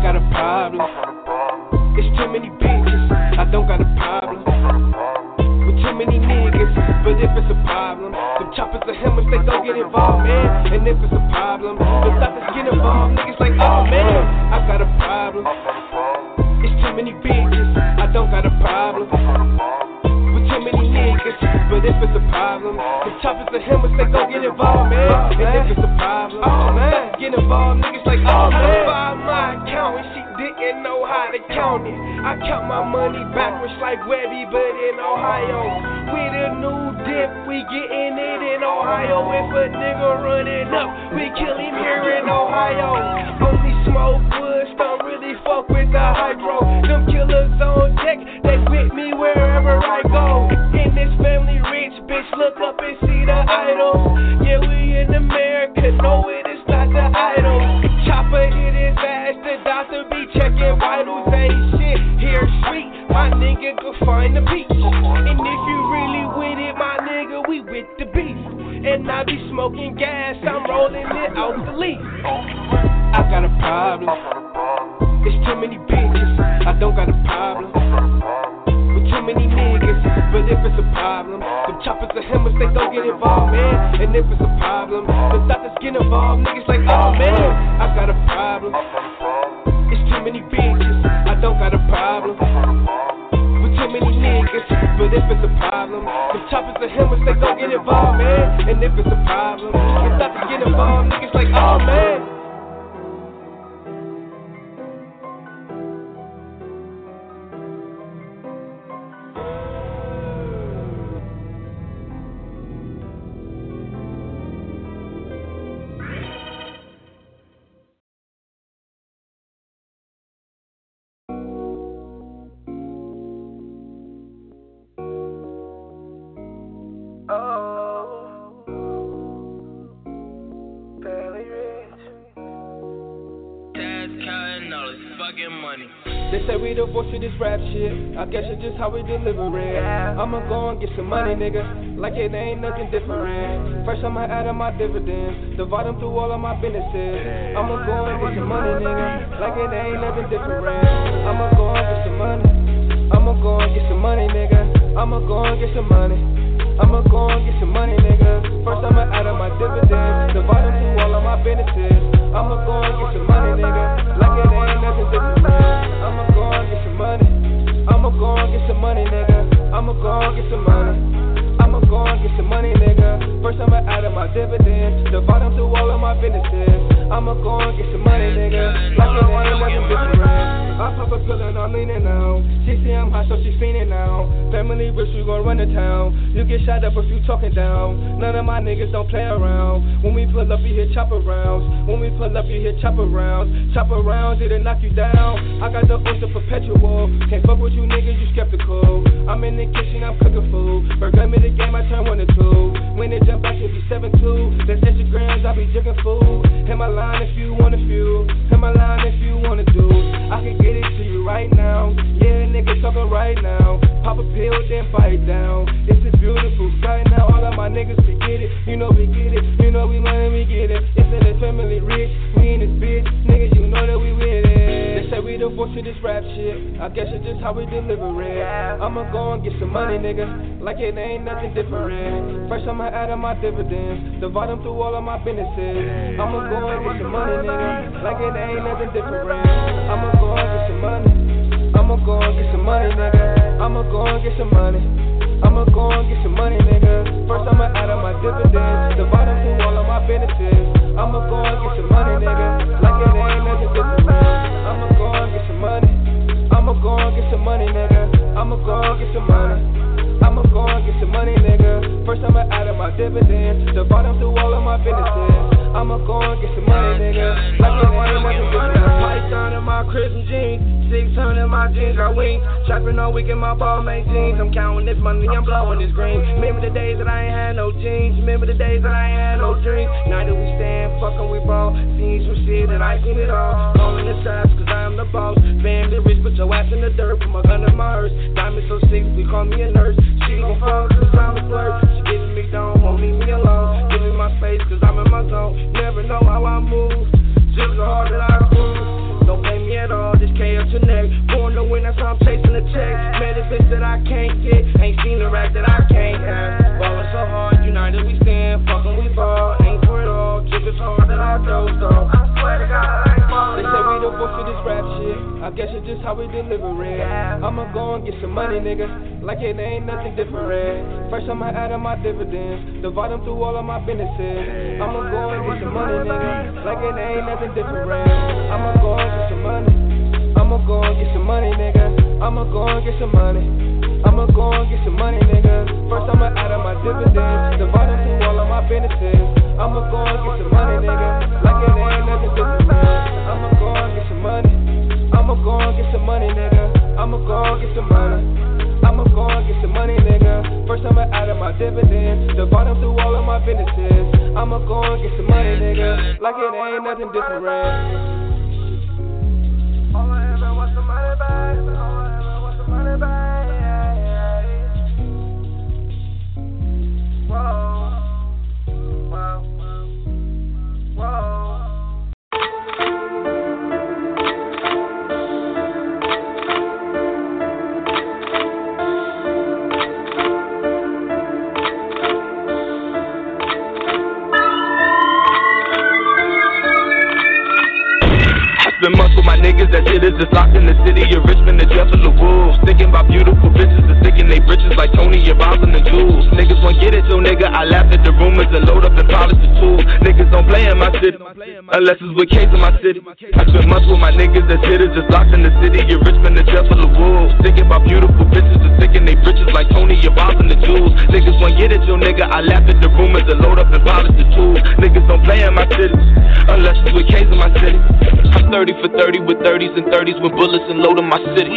Got a problem. It's too many bitches. I don't got a problem. With too many niggas. But if it's a problem, the choppers and hammers, they don't get involved, man. And if it's a problem, the doctors get involved. Niggas like, oh man, I got a problem. It's too many bitches. I don't got a problem. Too many niggas. But if it's a problem, the choppers and hammers, they gon' get involved, man. Oh, and if it's a problem, oh man, get involved. Niggas like, oh, oh man, find my account and she didn't know how to count it. I count my money backwards like Webbie, but in Ohio. With a new dip, we getting it in Ohio. If a nigga running up, we kill him here in Ohio. Only smoke really fuck with the hydro. Them killers on deck, they with me wherever I go. In this family rich, bitch, look up and see the idols. Yeah, we in America, no, it is not the idol. Chopper hit his ass, the doctor be checking vitals. Ain't shit here sweet, my nigga could find the peace. And if you really with it, my nigga, we with the beast. And I be smoking gas, I'm rolling it out the leaf. I got a problem. It's too many bitches. I don't got a problem. With too many niggas. But if it's a problem, them choppers and hammers, they don't get involved, man. And if it's a problem, the doctors get involved. Niggas like, oh man, I got a problem. It's too many bitches. I don't got a problem. With too many niggas. But if it's a problem, them choppers and hammers, they don't get involved, man. And if it's a problem, the doctors get involved. Niggas like, oh man. Rap shit. I guess it's just how we deliver it. I'ma go and get some money, nigga. Like it ain't nothing different. First I'ma add up my dividends. Divide them through all of my businesses. I'ma go and get some money, nigga. Like it ain't nothing different. I'ma go and get some money. I'ma go and get some money, nigga. I'ma go and get some money. I'ma go and get some money, nigga. First I'ma add up my dividends. Divide them through all of my businesses. I'ma go and get some money, nigga. Like it ain't nothing different. Go and get some money, nigga. I'ma go and get some money. I'ma go and get some money, nigga. First I'ma add up my dividends. Divide them through all of my businesses. I'ma go and get some money, nigga. Like it ain't nothing different. I pop a pill and I'm leaning now. She see I'm hot, so she fiending now. Family rich, we gon' run the town. You get shot up if you talking down. None of my niggas don't play around. When we pull up, you hear chopper rounds. When we pull up, you hear chopper rounds. Chopper rounds, it'll knock you down. I got the oyster perpetual. Can't fuck with you niggas, you skeptical. I'm in the kitchen, I'm cooking food. Burger me the game, I turn one to two. When it jump back, it be 7 2. That's Instagrams, I be jigging food. Hit my line if you want a few. Hit my line if you wanna do. I can get it to you right now. Yeah, nigga talking right now. Pop a pill, then bite down. It's a beautiful sight now. All of my niggas forget it. You know we get it. You know we learn, we get it. It's in the family rich. We in this bitch. Niggas, you know that we with it. Say we the voice of this rap shit. I guess it's just how we deliver it. I'ma go and get some money, nigga. Like it ain't nothing different. First, I'ma add up my dividends. Divide them through all of my businesses. I'ma go and get some money, nigga. Like it ain't nothing different. I'ma go and get some money. I'ma go and get some money, nigga. I'ma go and get some money. I'ma go and get some money, nigga. First I'ma add up go and get some money, nigga. Like it ain't nothing different. Python in my Christmas jeans. 600 in my jeans, got wings. Shopping all week in my Balmain jeans. I'm counting this money, I'm blowing this green. Remember the days that I ain't had no jeans. Remember the days that I ain't had no dreams. Now that we stand, fucking we ball. Seen some shit and I seen it all. Calling the shots, cause I'm the boss. Family rich, put your ass in the dirt. Put my gun in my hearse. Diamond so sick, we call me a nurse. She gon' fuck cause I'm a flirt. She giving me down, won't leave me alone. Give me my space, cause I'm in my zone. Never know how I move. Just the heart that I prove. Don't blame me at all, this chaos your neck. Born to win, that's why I'm chasing the check. Bitch that I can't get. Ain't seen a rack that I can't have. Ballin' so hard, united we stand. Fuckin' we ball, ain't for it all. Drip is hard that I dozed off. I swear to God, They say we the voice of this rap shit. I guess it's just how we deliver it. I'ma go and get some money, nigga. Like it ain't nothing different. First I'ma add up my dividends. Divide them through all of my businesses. I'ma go and get some money, nigga. Like it ain't nothing different. I'ma go and get some money. I'ma go and get some money, nigga. I'ma go and get some money. I'ma go and get some money, nigga. First I'ma add up my dividends. Divide them through all of my businesses. I'ma go and get some money, nigga. Like it ain't nothing different. I'ma go and get some money. I'ma go and get some money, nigga. I'ma go and get some money. I'ma go and get some money, nigga. First I'ma add up my dividends. Divide them through all of my businesses. I'ma go and get some money, nigga. Like it ain't nothing different. All I ever want some money back. All I ever want some money back. Whoa. Spend months with my niggas that hitters just locked in the city of Richmond, the death of the wolves. Thinking about beautiful bitches and sticking they britches like Tony and Roslyn and the Jules. Niggas won't get it, so nigga, I laugh at the rumors and load up and polish the tools. Niggas don't play in my city, unless it's with K's in my city. I spend months with my niggas that shit is just locked in the city of Richmond, the death of the wolves. Thinking about beautiful bitches and sticking they britches like Tony and Roslyn and the Jules. Niggas won't get it, so nigga, I laugh at the rumors and load up and polish the tools. Niggas don't play in my city, unless it's with K's in my city. I'm 30 for 30 with 30s and 30s with bullets and load in my city.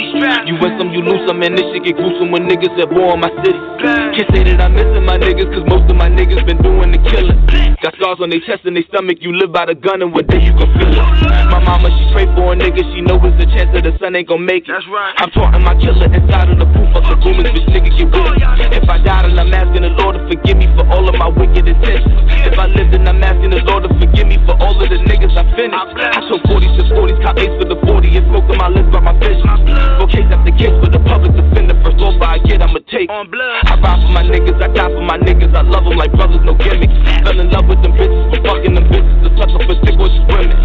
You win some, you lose some, and this shit get gruesome when niggas at war in my city. Can't say that I'm missing my niggas, cause most of my niggas been doing the killing. Got scars on their chest and their stomach, you live by the gun, and one day you can feel it. My mama, she pray for a nigga, she know it's a chance that the son ain't gon' make it. That's right. I'm taunting my killer inside of the proof of the rumors, bitch nigga get with it. If I died, and I'm asking the Lord to forgive me for all of my wicked intentions. If I lived, and I'm asking the Lord to forgive me for all of the niggas I finished. I took 40s to 40s, cop ace for the 40 and smoke on my list by my vision. For case after case for the public defender, first offer I get, I'ma take. On blood. I ride for my niggas, I die for my niggas, I love them like brothers, no gimmicks. Fell in love with them bitches, for fucking them bitches, the sucker for stick with women.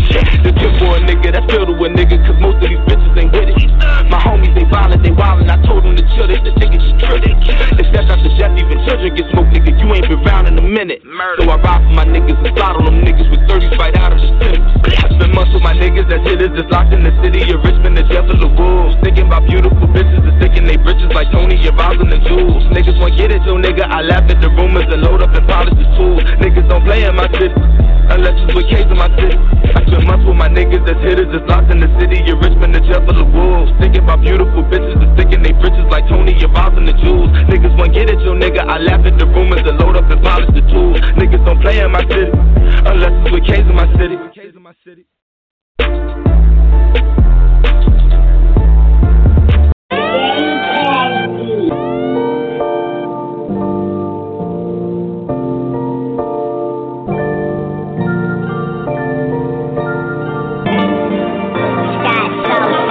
The tip for a nigga, that's real to a nigga, cause most of these bitches ain't with it. My homies, they violent, they wildin', I told them to chill, they said niggas just trippin'. If that's after death, even children get smoked, nigga, you ain't been round in a minute. So I ride for my niggas and slide on them niggas with 30 fight out of the city. I spend months with my niggas that's hitters, just locked in the city of Richmond, the death of the wolves. Thinking about beautiful bitches and sticking they britches like Tony Roslyn and Jules. Niggas won't get it, so nigga, I laugh at the rumors and load up and polish the tools. Niggas don't play in my city, unless it's with K's in my city. I spend months with my niggas that's hitters, just locked in the city of Richmond, the death of the wolves. Thinking about beautiful bitches and sticking they britches like Tony Roslyn and Jules. Niggas won't get it, so nigga, I laugh at the rumors and load up and polish the tools. Niggas don't play in my city, unless it's with K's in my city.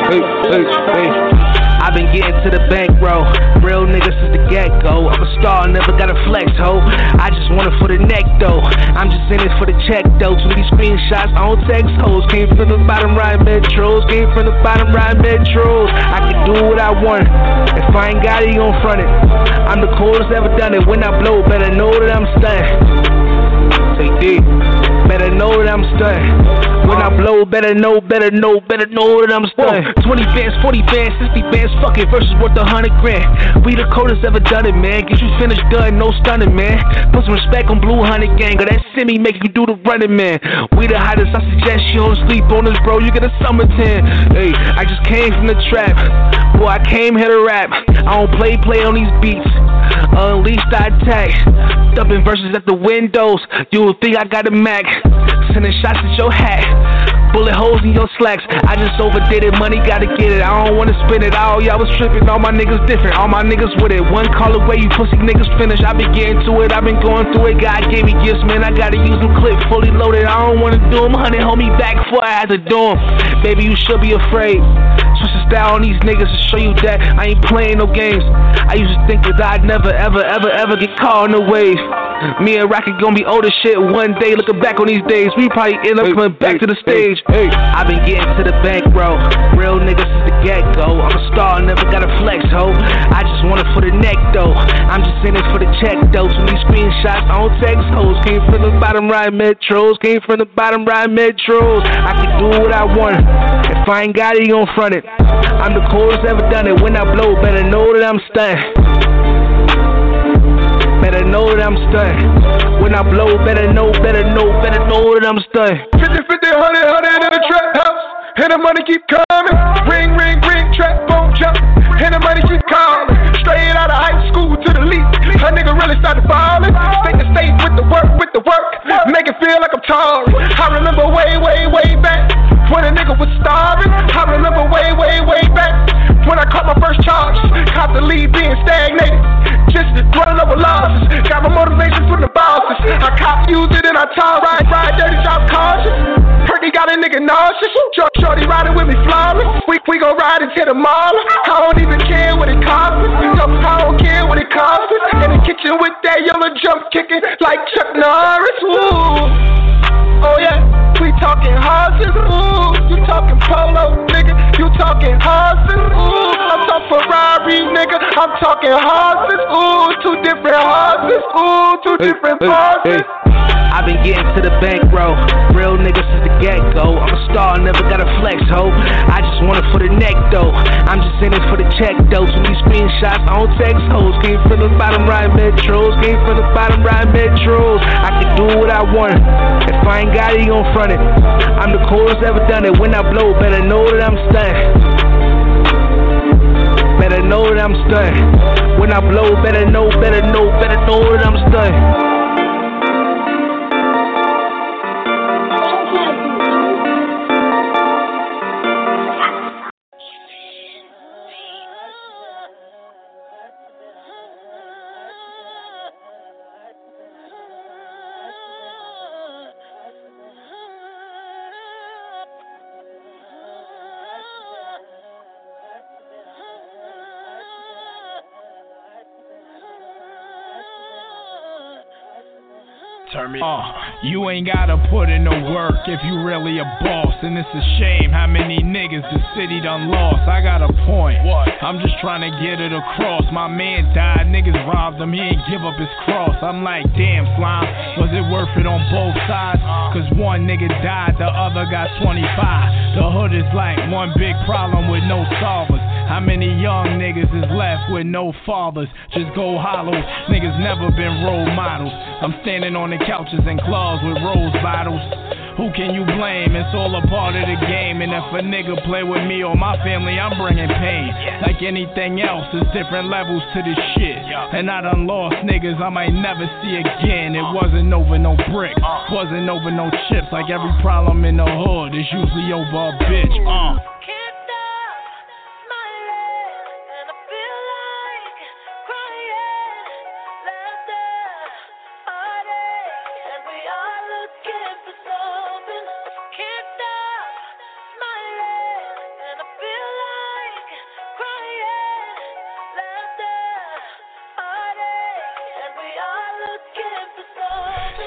Hey, hey, hey. I've been getting to the bankroll. Real nigga since the get go. I'm a star, never got a flex, ho. I just want it for the neck, though. I'm just in it for the check, though. Too many screenshots, don't text hoes. Came from the bottom right metros. Came from the bottom right metros. I can do what I want. If I ain't got it, you gon' front it. I'm the coolest ever done it. When I blow, better know that I'm stunned. Say D. Better know that I'm stunned. When I blow, better know, better know, better know that I'm stunned. 20 bands, 40 bands, 60 bands, fuck it, versus worth a hundred grand. We the coldest ever done it, man. Get you finished done, no stunning, man. Put some respect on Blue Honey Gang, or that semi make you do the running, man. We the hottest, I suggest you don't sleep on this, bro. You get a summer tan. Hey, I just came from the trap. Boy, I came here to rap. I don't play, play on these beats. Unleashed, I attack. Dumping verses at the windows. You would think I got a Mac. Sending shots at your hat. Bullet holes in your slacks. I just overdid it. Money gotta get it. I don't wanna spend it all. Y'all was tripping. All my niggas different. All my niggas with it. One call away, you pussy niggas finish. I been getting to it. I been going through it. God gave me gifts, man. I gotta use them clip fully loaded. I don't wanna do them. Honey, hold me back before I had to do them. Baby, you should be afraid. Style on these niggas to show you that I ain't playing no games. I used to think that I'd never, ever, ever, ever get caught in the wave. Me and Rocket gonna be old as shit one day. Looking back on these days, we probably end up coming back to the stage. Hey, I've been getting to the bank, bro. Real niggas since the get go. I'm a star, never got a flex, ho. I just want it for the neck, though. I'm just in it for the check, though. Too many screenshots, I don't text hoes. Came from the bottom right metros. Came from the bottom right metros. I can do what I want. If I ain't got it, you gon' front it. I'm the coolest ever done it. When I blow, better know that I'm stunned. Better know that I'm stunned. When I blow, better know, better know, better know that I'm stunned. 50, 50, 100, 100 in the trap house. And the money keep coming. Ring, ring, ring, trap phone jump. And the money keep calling. League. A nigga really started falling. State to state with the work, with the work. Make it feel like I'm tall. I remember way, way, way back. When a nigga was starving. I remember way, way, way back. When I caught my first charge. Caught the lead being stagnated. Just running over losses. Got my motivation from the bosses. I cop used it and I tall ride, ride dirty, drop cautious. Perky got a nigga nauseous. Short, shorty riding with me flawless. We, we gon' ride the mall. I don't even care what it costs I don't care what it costs. In the kitchen with that yellow jump kicking like Chuck Norris. Ooh. Oh yeah, we talking horses. I'm talking horses, ooh. Two different horses, ooh. Two different horses. I've been getting to the bank, bankroll. Real niggas since the get go. I'm a star, never got a flex, ho. I just want it for the neck, though. I'm just in it for the check, though. So these screenshots, I don't text hoes. Came from the bottom right metros. Came from the bottom right metros. I can do what I want. If I ain't got it, you gon' front it. I'm the coolest ever done it. When I blow, better know that I'm stunned. Better know that I'm stunned. When I blow, better know, better know, better know that I'm stunned. Turn me. Uh, you ain't gotta put in no work if you really a boss. And it's a shame how many niggas the city done lost. I got a point. What? I'm just trying to get it across. My man died, niggas robbed him, he ain't give up his cross. I'm like, damn, slime, was it worth it on both sides? Uh. Cause one nigga died, the other got 25. The hood is like one big problem with no solvers. How many young niggas is left with no fathers? Just go hollow. Niggas never been role models. I'm standing on the couches and clubs with rose bottles. Who can you blame? It's all a part of the game. And if a nigga play with me or my family, I'm bringing pain. Like anything else, there's different levels to this shit. And I done lost niggas I might never see again. It wasn't over no brick, wasn't over no chips. Like every problem in the hood is usually over a bitch. Uh.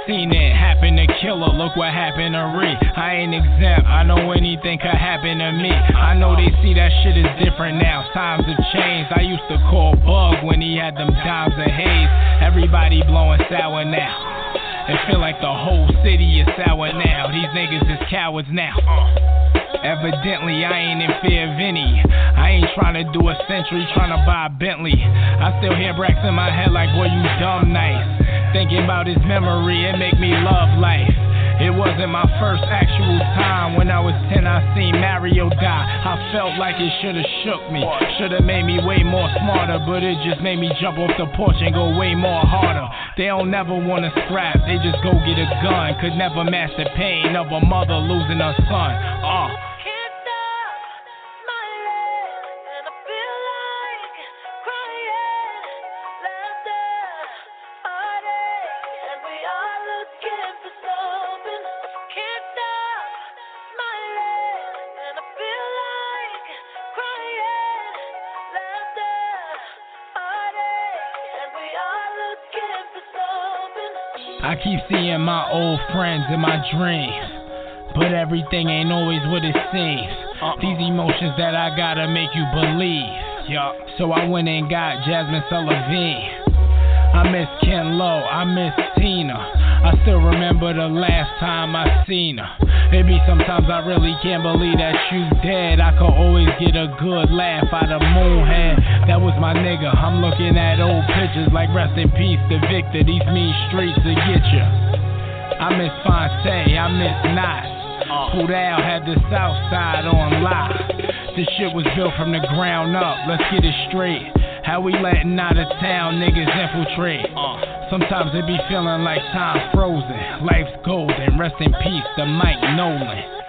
Seen it happen to Killer, look what happened to Ree. I ain't exempt, I know anything could happen to me. I know they see that shit is different now, times have changed. I used to call Bug when he had them dimes of haze. Everybody blowing sour now. It feel like the whole city is sour now. These niggas is cowards now. Evidently, I ain't in fear of any. I ain't trying to do a century, trying to buy a Bentley. I still hear Brax in my head like, boy, you dumb nice. Thinking about his memory, it make me love life. It wasn't my first actual time. When I was 10, I seen Mario die. I felt like it should've shook me. Should've made me way more smarter, but it just made me jump off the porch and go way more harder. They don't never wanna scrap, they just go get a gun. Could never match the pain of a mother losing her son. Uh. I keep seeing my old friends in my dreams. But everything ain't always what it seems. Uh-uh. These emotions that I gotta make you believe. Yup. So I went and got Jazmine Sullivan. I miss Ken Lo, I miss Tina. I still remember the last time I seen her. Maybe sometimes I really can't believe that you dead. I could always get a good laugh out of Moonhead. That was my nigga. I'm looking at old pictures like rest in peace to Victor. These mean streets to get ya. I miss Fonte, I miss Knots. Pudal had the south side on lock. This shit was built from the ground up. Let's get it straight. How we letting out of town niggas infiltrate? Sometimes it be feeling like time frozen. Life's golden. Rest in peace the Mike Nolan.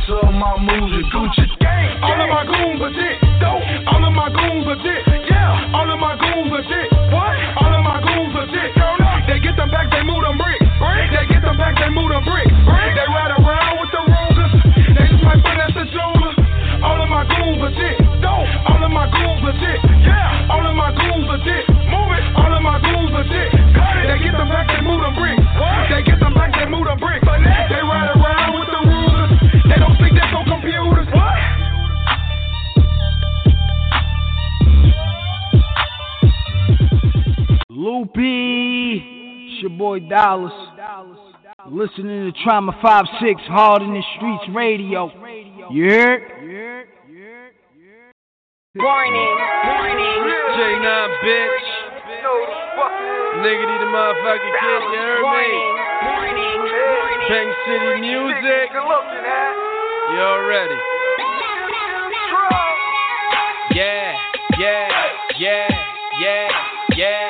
Lights up my music. Gucci. All of my goons are dick. Dope. All of my goons are dick. Boy Dallas. Listening to Trauma 56 Hard in the Streets Radio. You heard? Warning, warning. J9 bitch. Niggity the motherfucking kid, you heard me? Warning, warning. Bang City Music. You already. Yeah, yeah, yeah, yeah, yeah, yeah.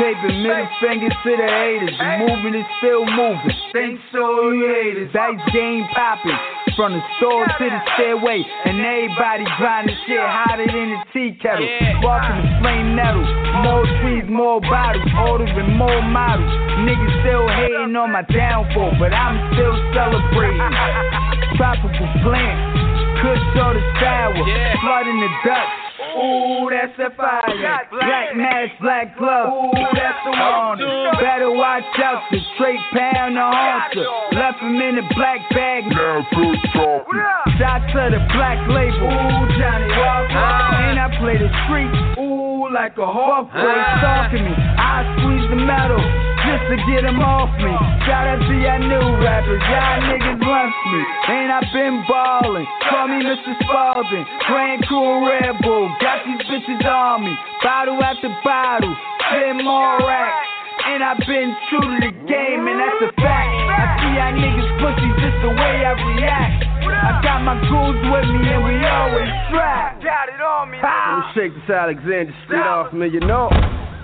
Money, I get paper, middle fingers to the haters. The movement is still moving. Thanks all you haters. Dice game popping. From the store to the stairway, and everybody grinding shit hotter than a tea kettle. Sparking the flame nettle. More trees, more bottles, ordering more models. Niggas still hating on my downfall, but I'm still celebrating. [LAUGHS] Tropical plants. Kush or the sour, flood in the Dutch. Ooh, that's a fire. Black mask, black glove. Ooh, that's the one. Better watch out, the straight pound the haunter. Left him in the black bag. Now good talking. Shot to the black label. Ooh, Johnnie Walker. Ah. And I play the street. Ooh, like a hawk boy ah. stalking me. I squeeze the metal just to get him off me. Shout out to y'all new rappers, y'all niggas left me. Ain't I been ballin'? Call me Mr. Spalding, Grand Cool Red Bull. Got these bitches on me, bottle after bottle, spin more racks. And I've been true to the game, and that's a fact. I y'all niggas pussy just the way I react. I got my goons with me, and we always strapped. Got it on me. Let me shake this Alexander Street off me, you know.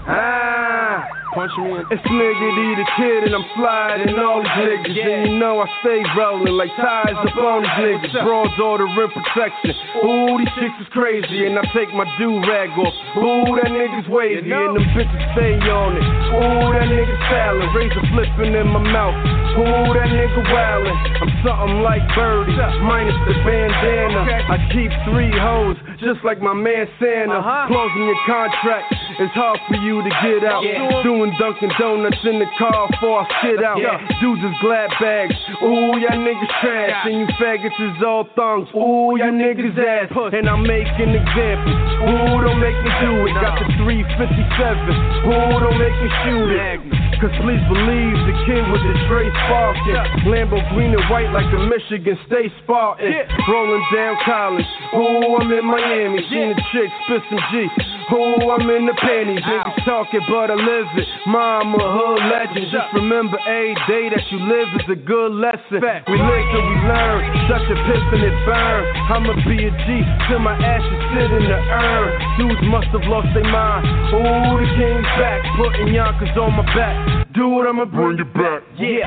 Ah, punch me in. It's nigga D the kid and I'm sliding all these niggas. And you know I stay rolling like tires up on these niggas. Broads order rim protection. Ooh, these chicks is crazy and I take my do rag off. Ooh, that nigga's wavy and them bitches stay on it. Ooh, that nigga salad, razor flipping in my mouth. Ooh, that nigga wildin'. I'm something like Birdie, minus the bandana. I keep three hoes, just like my man Santa. Closing your contract, it's hard for you to get out. Doing Dunkin' Donuts in the car before I skid out. Dudes is glad bags. Ooh, y'all niggas trash. And you faggots is all thongs. Ooh, y'all niggas ass. And I'm making examples. Ooh, don't make me do it. Got the 357. Ooh, don't make me shoot it. Cause please believe the king was the Dre Sparkin. Lambo green and white like the Michigan State Spartan. Rolling down college. Ooh, I'm in Miami. Seen the chick spit some G. Ooh, I'm in the panties. Niggas talking, but I live it. Mama, hood legend. Just remember every day that you live is a good lesson. We live till we learn. Such a piss and it burn. I'ma be a G till my ashes sit in the urn. Dudes must have lost their mind. Ooh, the king's back. Putting Yonkers on my back. Do it, I'ma bring it back. Yeah.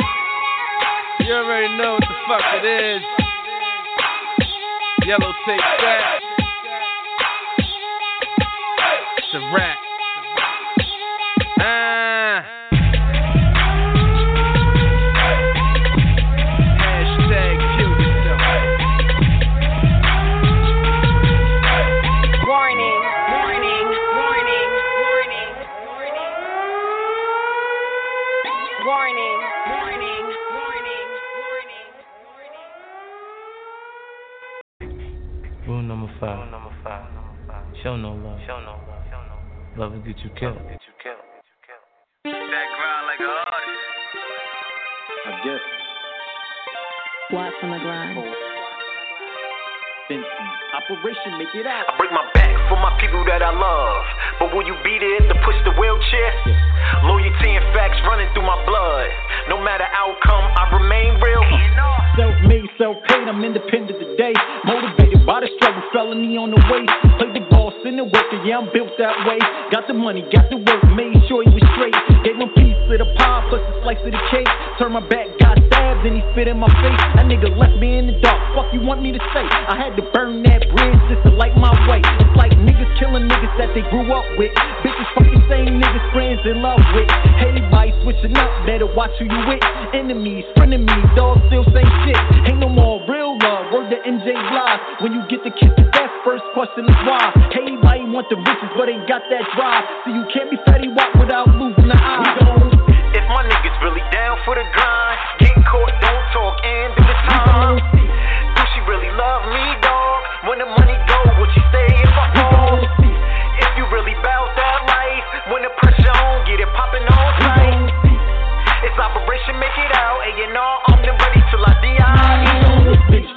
You already know what the fuck it is. Yellow tape sack. A rap. Love will get you killed. Get you killed. That grind like a artist. I guess. Watch on the grind. Oh. Operation Make It Out. I break my back for my people that I love. But will you be there to push the wheelchair? Loyalty and facts running through my blood. No matter outcome, I remain real. Self-made, self-paid, I'm independent today. Motivated by the struggle, felony on the way. Played the boss in the worker, yeah, I'm built that way. Got the money, got the work, made sure he was straight. Gave him piece of the pie, plus a slice of the cake. Turned my back, got stabbed, and he spit in my face. That nigga left me in the dark. Fuck you want me to say? I had to burn that bridge just to light my way. It's like niggas killing niggas that they grew up with. Bitches fucking same niggas friends in love with. Everybody switching up, better watch who you with. Enemies, frenemies, dogs still same shit. Ain't no more real love. Word to MJ Blige. When you get the kiss of death, first question is why. Everybody want the riches, but ain't got that drive. So you can't be fatty walk without losing the eye. My niggas really down for the grind, get caught, don't talk, and do the time. [LAUGHS] Do she really love me,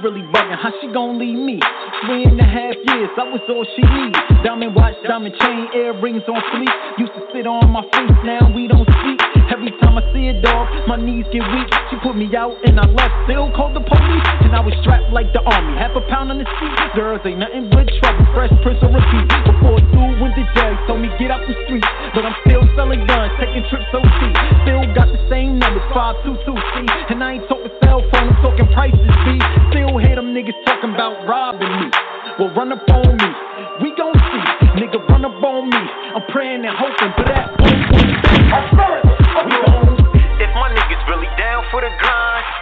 really bugging, how she gon' leave me? Three and a half years, I was all she needs. Diamond watch, diamond chain, earrings on fleek. Used to sit on my face, now we don't speak. Every time I see a dog, my knees get weak. She put me out and I left, still called the police. And I was strapped like the army, half a pound on the seat. Girls ain't nothing but trouble, fresh prince repeat. Before dude went to jail, told me get out the street. But I'm still selling guns, taking trips OT. Still got the same numbers, 522 C. And I ain't talking cell phone, I'm talking prices them niggas talking about robbing me. Well, run up on me, we gon' see. Nigga, run up on me. I'm praying and hoping for that. If my niggas really down for the grind,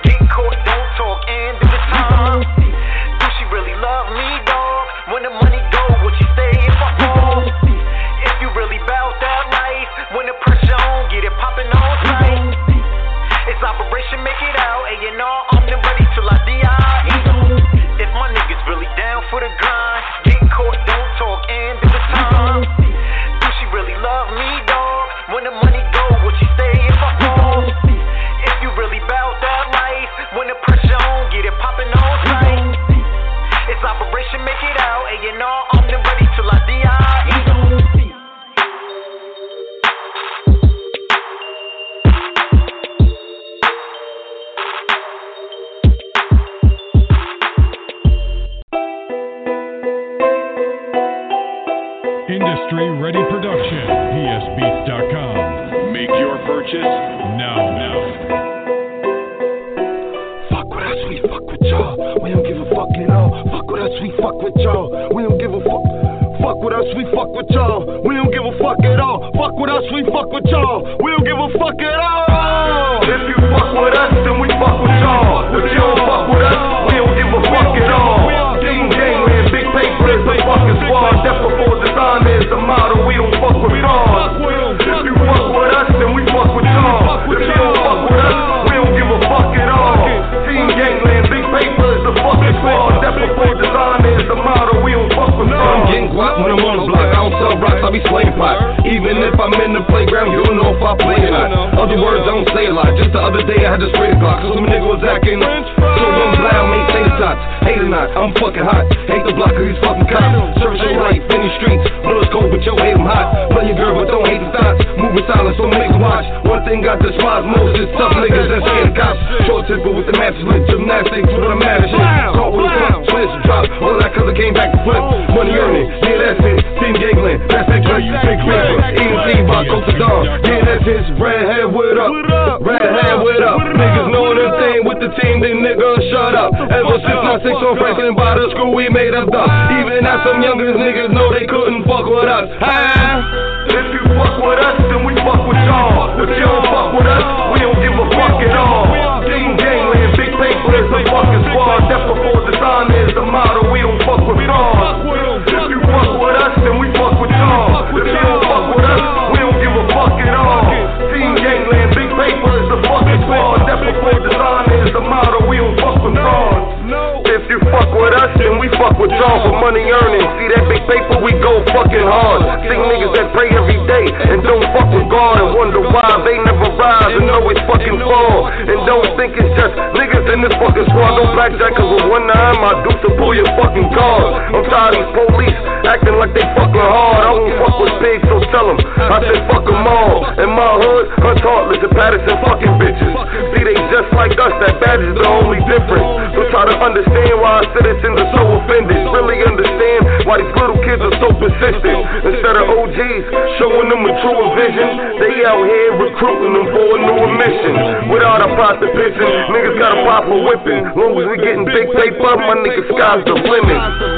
niggas got a pop for whipping. Long as we getting big paper, my nigga, sky's the limit.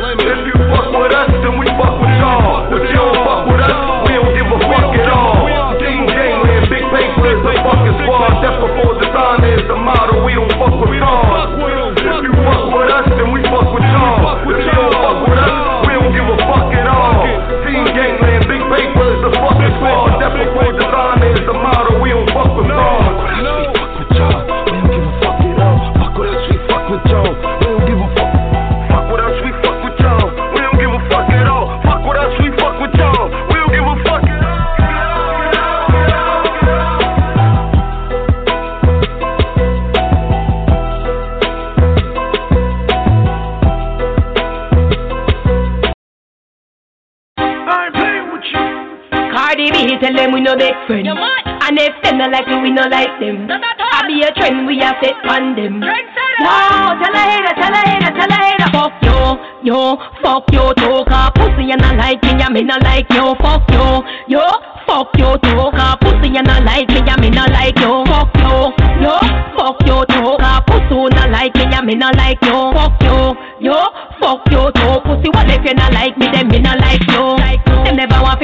No big friend. And if them not like we, we no like them. I be a trend, we a set on them. No, tell a hater, tell a hater, tell a hater. Fuck yo, yo, fuck yo, talker. Pussy you not like me, I me not like yo. Fuck yo, yo, fuck yo, talker. Pussy you not like me, I me not like yo. Fuck yo, yo, fuck yo, talker. Pussy you not like me, I me not like yo. Fuck yo, yo, fuck yo, talk. Pussy what if you not like me, then me not like yo. Them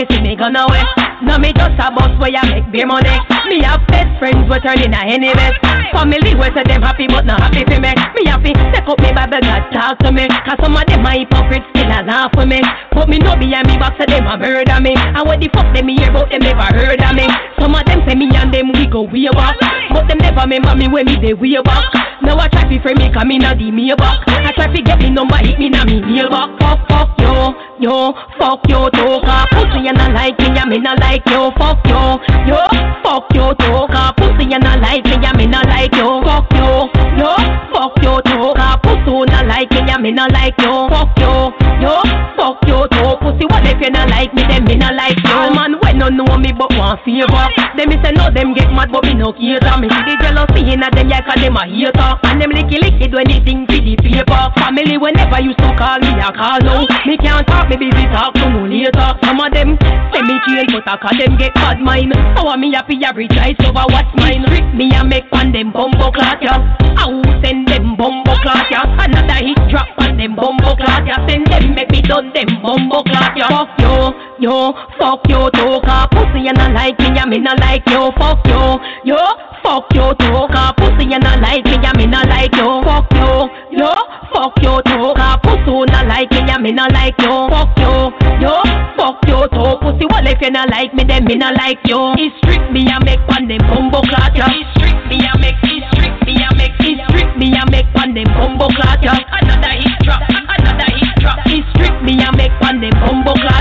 see me gone away. No me just a boss where I make beer money. Me have best friends we turn in a any best. Family we say them happy but not happy for me. Me happy take up me Bible God talk to me. Cause some of them are hypocrites still a laugh for me. But me know behind me back so them a murder me. And what the fuck them hear about them never heard of me. Some of them say me and them we go way back. But them never remember me when me they way back. Now I try to free me cause me not the me back. I try to get me number hit me na me mailbox. Fuck fuck yo, yo, fuck yo talker. Pussy you not like me, I me not like yo. Fuck yo, yo, fuck yo talker. Pussy you not like me, I me not like yo. Fuck yo, yo, fuck yo talker. Pussy you not like me, I me not like yo. Fuck yo, yo, fuck yo talk. Pussy what if you not like me, then me not like yo. Man when no know me but want favor. Them me say no, them get mad but me no cater. Me see the jealousy in a them yeah cause them a hater. And them licky licky do anything for the paper. Family whenever you so call me I call no. Me can't talk, me busy talk to no later. Some of them say me change but I call them get bad mind. How me happy I rejoice over what's mine. Trick me and make on them bumbo clock ya. I will send them bumbo clock ya. Another hit drop on them bumbo clock ya. Send them make me done them bumbo clock ya. Fuck yo, yo, fuck yo talker. Pussy you not like me, I me not like yo. Fuck yo, yo, fuck yo talker. Pussy you not like me, I me not like yo. Fuck yo, yo, fuck yo talker. Pussy you not like me, I me not like yo. Fuck yo, yo, fuck yo talk. Pussy what if you not like me, then me not like yo. It's strict me, I make on them bumbo clock ya. It's strict me, I make. It's strict me, I make. It's strict me, I make on them bumbo ya. Another hit drop, another hit drop. It's strict me, I make on them bumbo clock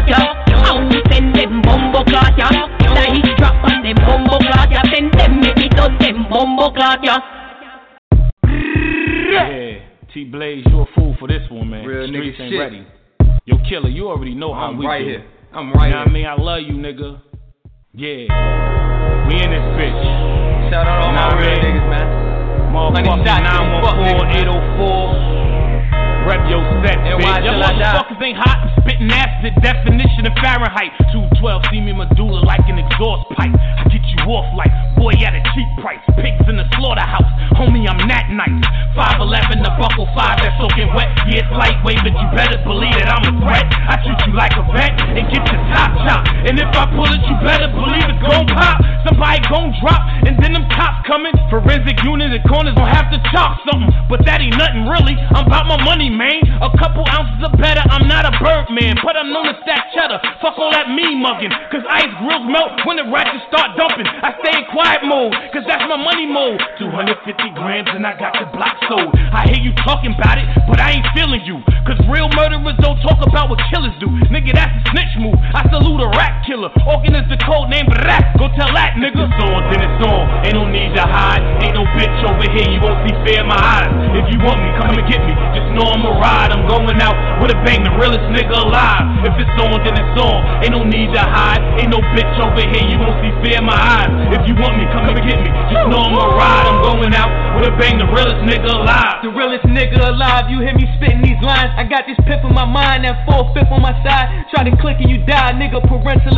them bumbo clock ya. The hit drop on them bumbo clock ya. Send them make me done them bumbo clock ya. Yeah, T Blaze, you a fool for this one, man. Real nigga Streets ain't shit. ready. Yo, killer, you already know how I'm we right do. here. I'm right you know here. what I mean? I love you, nigga. Yeah. We in this bitch. Shout out all Nah, my real man. niggas, man. Honey Motherfucking shots, fuck 914 804. Rep your set, And bitch. why Your I die? motherfuckers ain't hot. I'm spitting acid. Definition of Fahrenheit. 212, see me medulla like an exhaust pipe. I get you off like boy at a cheap price. Pigs in the slaughterhouse. Homie, I'm that nice. 5'11, the buckle 5 that's soaking wet. Yeah, it's lightweight, but you better believe that I'm a threat. I treat you like a vet and get your top shot. And if I pull it, you better believe it's gon' pop. Somebody gon' drop, and then them cops coming. Forensic unit and corners gon' have to chop something. But that ain't nothing really. I'm about my money, man. A couple ounces of better. I'm not a bird man, but I'm known to stack cheddar. Fuck all that me mugging. Cause ice grills melt when the ratchets start dumping. I stay in quiet mode, cause that's my money mode. 250 grams and I got the block sold. I hear you talking about it, but I ain't feeling you. Cause real murderers don't talk about what killers do. Nigga, that's a snitch move. I killer. Organ is the code name, but rap. Go tell that nigga. It's on, then it's on. Ain't no need to hide. Ain't no bitch over here. You won't see fear in my eyes. If you want me, come and get me. Just know I'm a ride. I'm going out with a bang, the realest nigga alive. If it's on, then it's on. Ain't no need to hide. Ain't no bitch over here. You won't see fear in my eyes. If you want me, come and get me. Just know I'm a ride. I'm going out with a bang, the realest nigga alive. The realest nigga alive, you hear me spitting these lines. I got this pip in my mind, that four fifth on my side. Try to click and you die, nigga, parental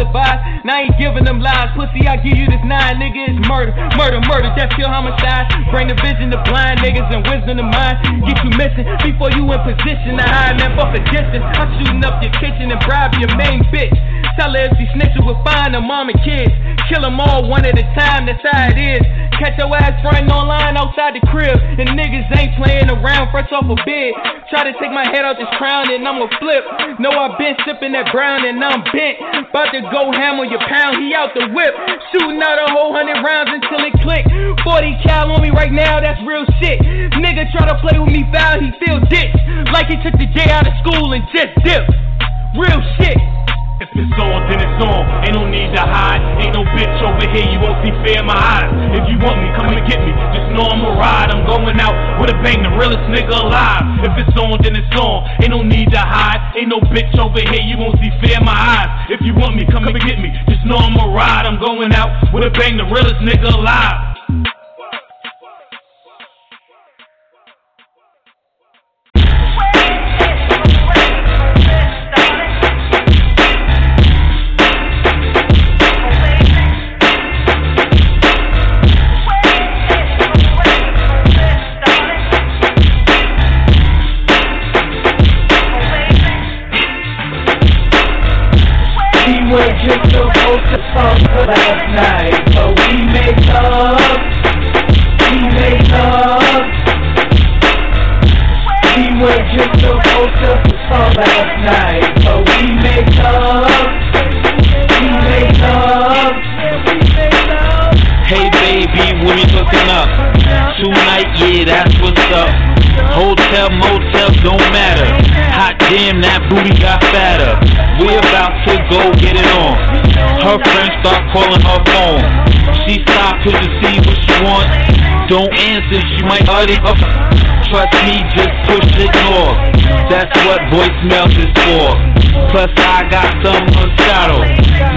Now I ain't giving them lies, pussy, I give you this nine, nigga, it's murder. Murder, murder, death, kill, homicide. Bring the vision to blind niggas and wisdom to mind. Get you missing before you in position to hide, man, fuck a distance. I'm shooting up your kitchen and bribe your main bitch. Tell her if she snitches, we'll find her mom and kids. Kill them all one at a time, that's how it is. Catch your ass frontin' online outside the crib. And niggas ain't playing around fresh off a bed. Try to take my head off this crown and I'ma flip. Know I been sipping that brown and I'm bent. About to go ham on your pound, he out the whip. Shooting out a whole hundred rounds until it click. 40 cal on me right now, that's real shit. Nigga try to play with me foul, he feel ditched. Like he took the J out of school and just dipped. Real shit. If it's on, then it's on. Ain't no need to hide. Ain't no bitch over here. You won't see fear in my eyes. If you want me, come and get me. Just know I'm a ride. I'm going out with a bang, the realest nigga alive. If it's on, then it's on. Ain't no need to hide. Ain't no bitch over here. You won't see fear in my eyes. If you want me, come and get me. Just know I'm a ride. I'm going out with a bang, the realest nigga alive. She might already up. Trust me, just push it ignore. That's what voicemails is for. Plus I got some Moscato.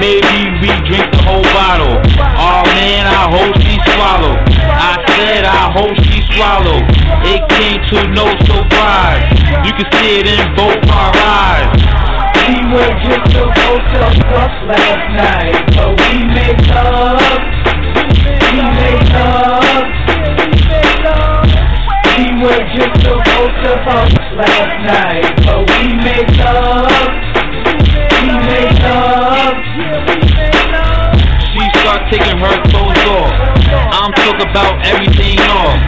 Maybe we drink the whole bottle. Oh man, I hope she swallow. I said I hope she swallow. It came to no surprise. You can see it in both our eyes. We were just supposed to fuck last night, but we made love. We made love. We were just supposed to fuck last night, but we made love. We made love. She start taking her clothes off. I'm talking about everything off.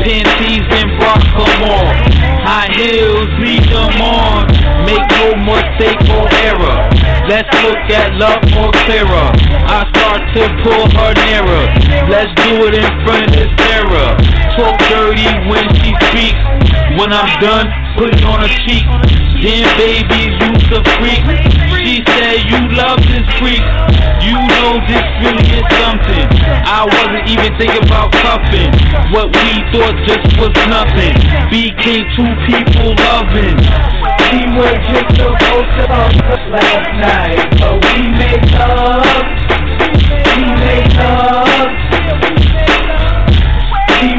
Panties and bra, come on. High heels, leave them on. Make no mistake or error. Let's look at love more clearer. I start to pull her nearer. Let's do it in front of this mirror. Talk dirty when she speaks. When I'm done, put it on her cheek. Damn baby, you's a freak. She said you love this freak. You know this really is something. I wasn't even thinking about cuffing. What we thought just was nothing. Became two people loving. We were just supposed to fuck last night, but we made love. We made love.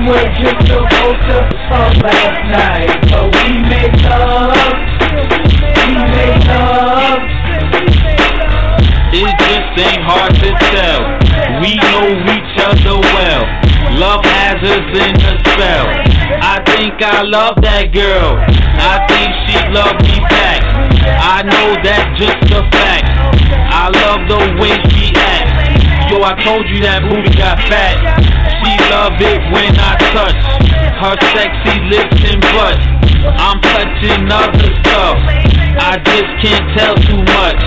We were just supposed to fuck last night, but we made love. We made love. It just ain't hard to tell. We know each other well. Love has us in a spell. I think I love that girl. I think she loved me back. I know that just a fact. I love the way she acts. Yo, I told you that booty got fat. She love it when I touch her sexy lips and butt. I'm touching other stuff. I just can't tell too much.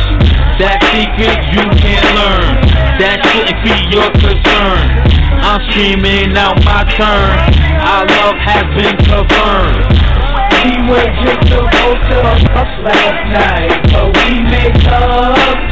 That secret you can't learn. That shouldn't be your concern. I'm screaming out my turn. Our love has been confirmed. were just supposed to fuck last night, but we made love.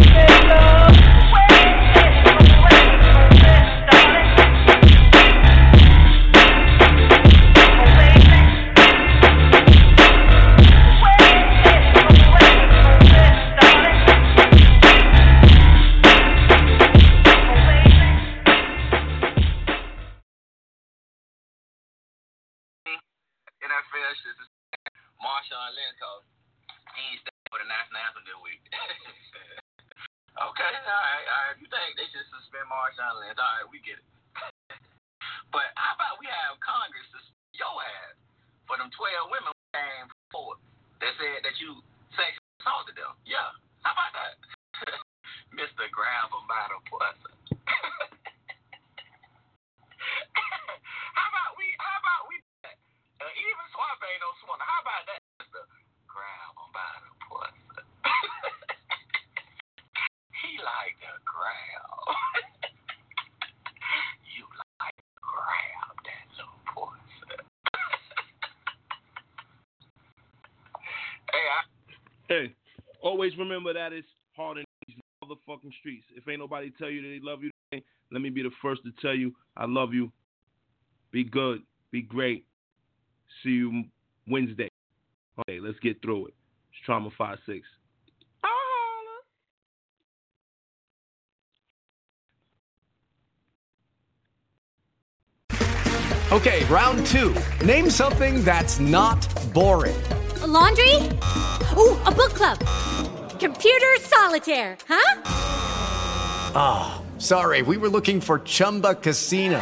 Shit. This Marshawn called. He ain't staying for the national anthem this week. [LAUGHS] okay, all right, all right. You think they should suspend Marshawn Lynch? All right, we get it. [LAUGHS] but how about we have Congress suspend your ass for them 12 women who came forward that said that you sexually assaulted them? Yeah, how about that? [LAUGHS] Mr. Grab 'em by the pussy. how about we, how about we uh, even Swamp ain't no swimmer. How about that? Just grab him by the pussy. [LAUGHS] he like to grab. [LAUGHS] you like to grab that little pussy. [LAUGHS] hey, I, Hey, always remember that it's hard in these motherfucking streets. If ain't nobody tell you that they love you let me be the first to tell you I love you. Be good. Be great. See you Wednesday. Okay, let's get through it. It's Trauma 5 6. Okay, round two. Name something that's not boring. A laundry? Ooh, a book club. Computer solitaire, huh? Ah, sorry, we were looking for Chumba Casino.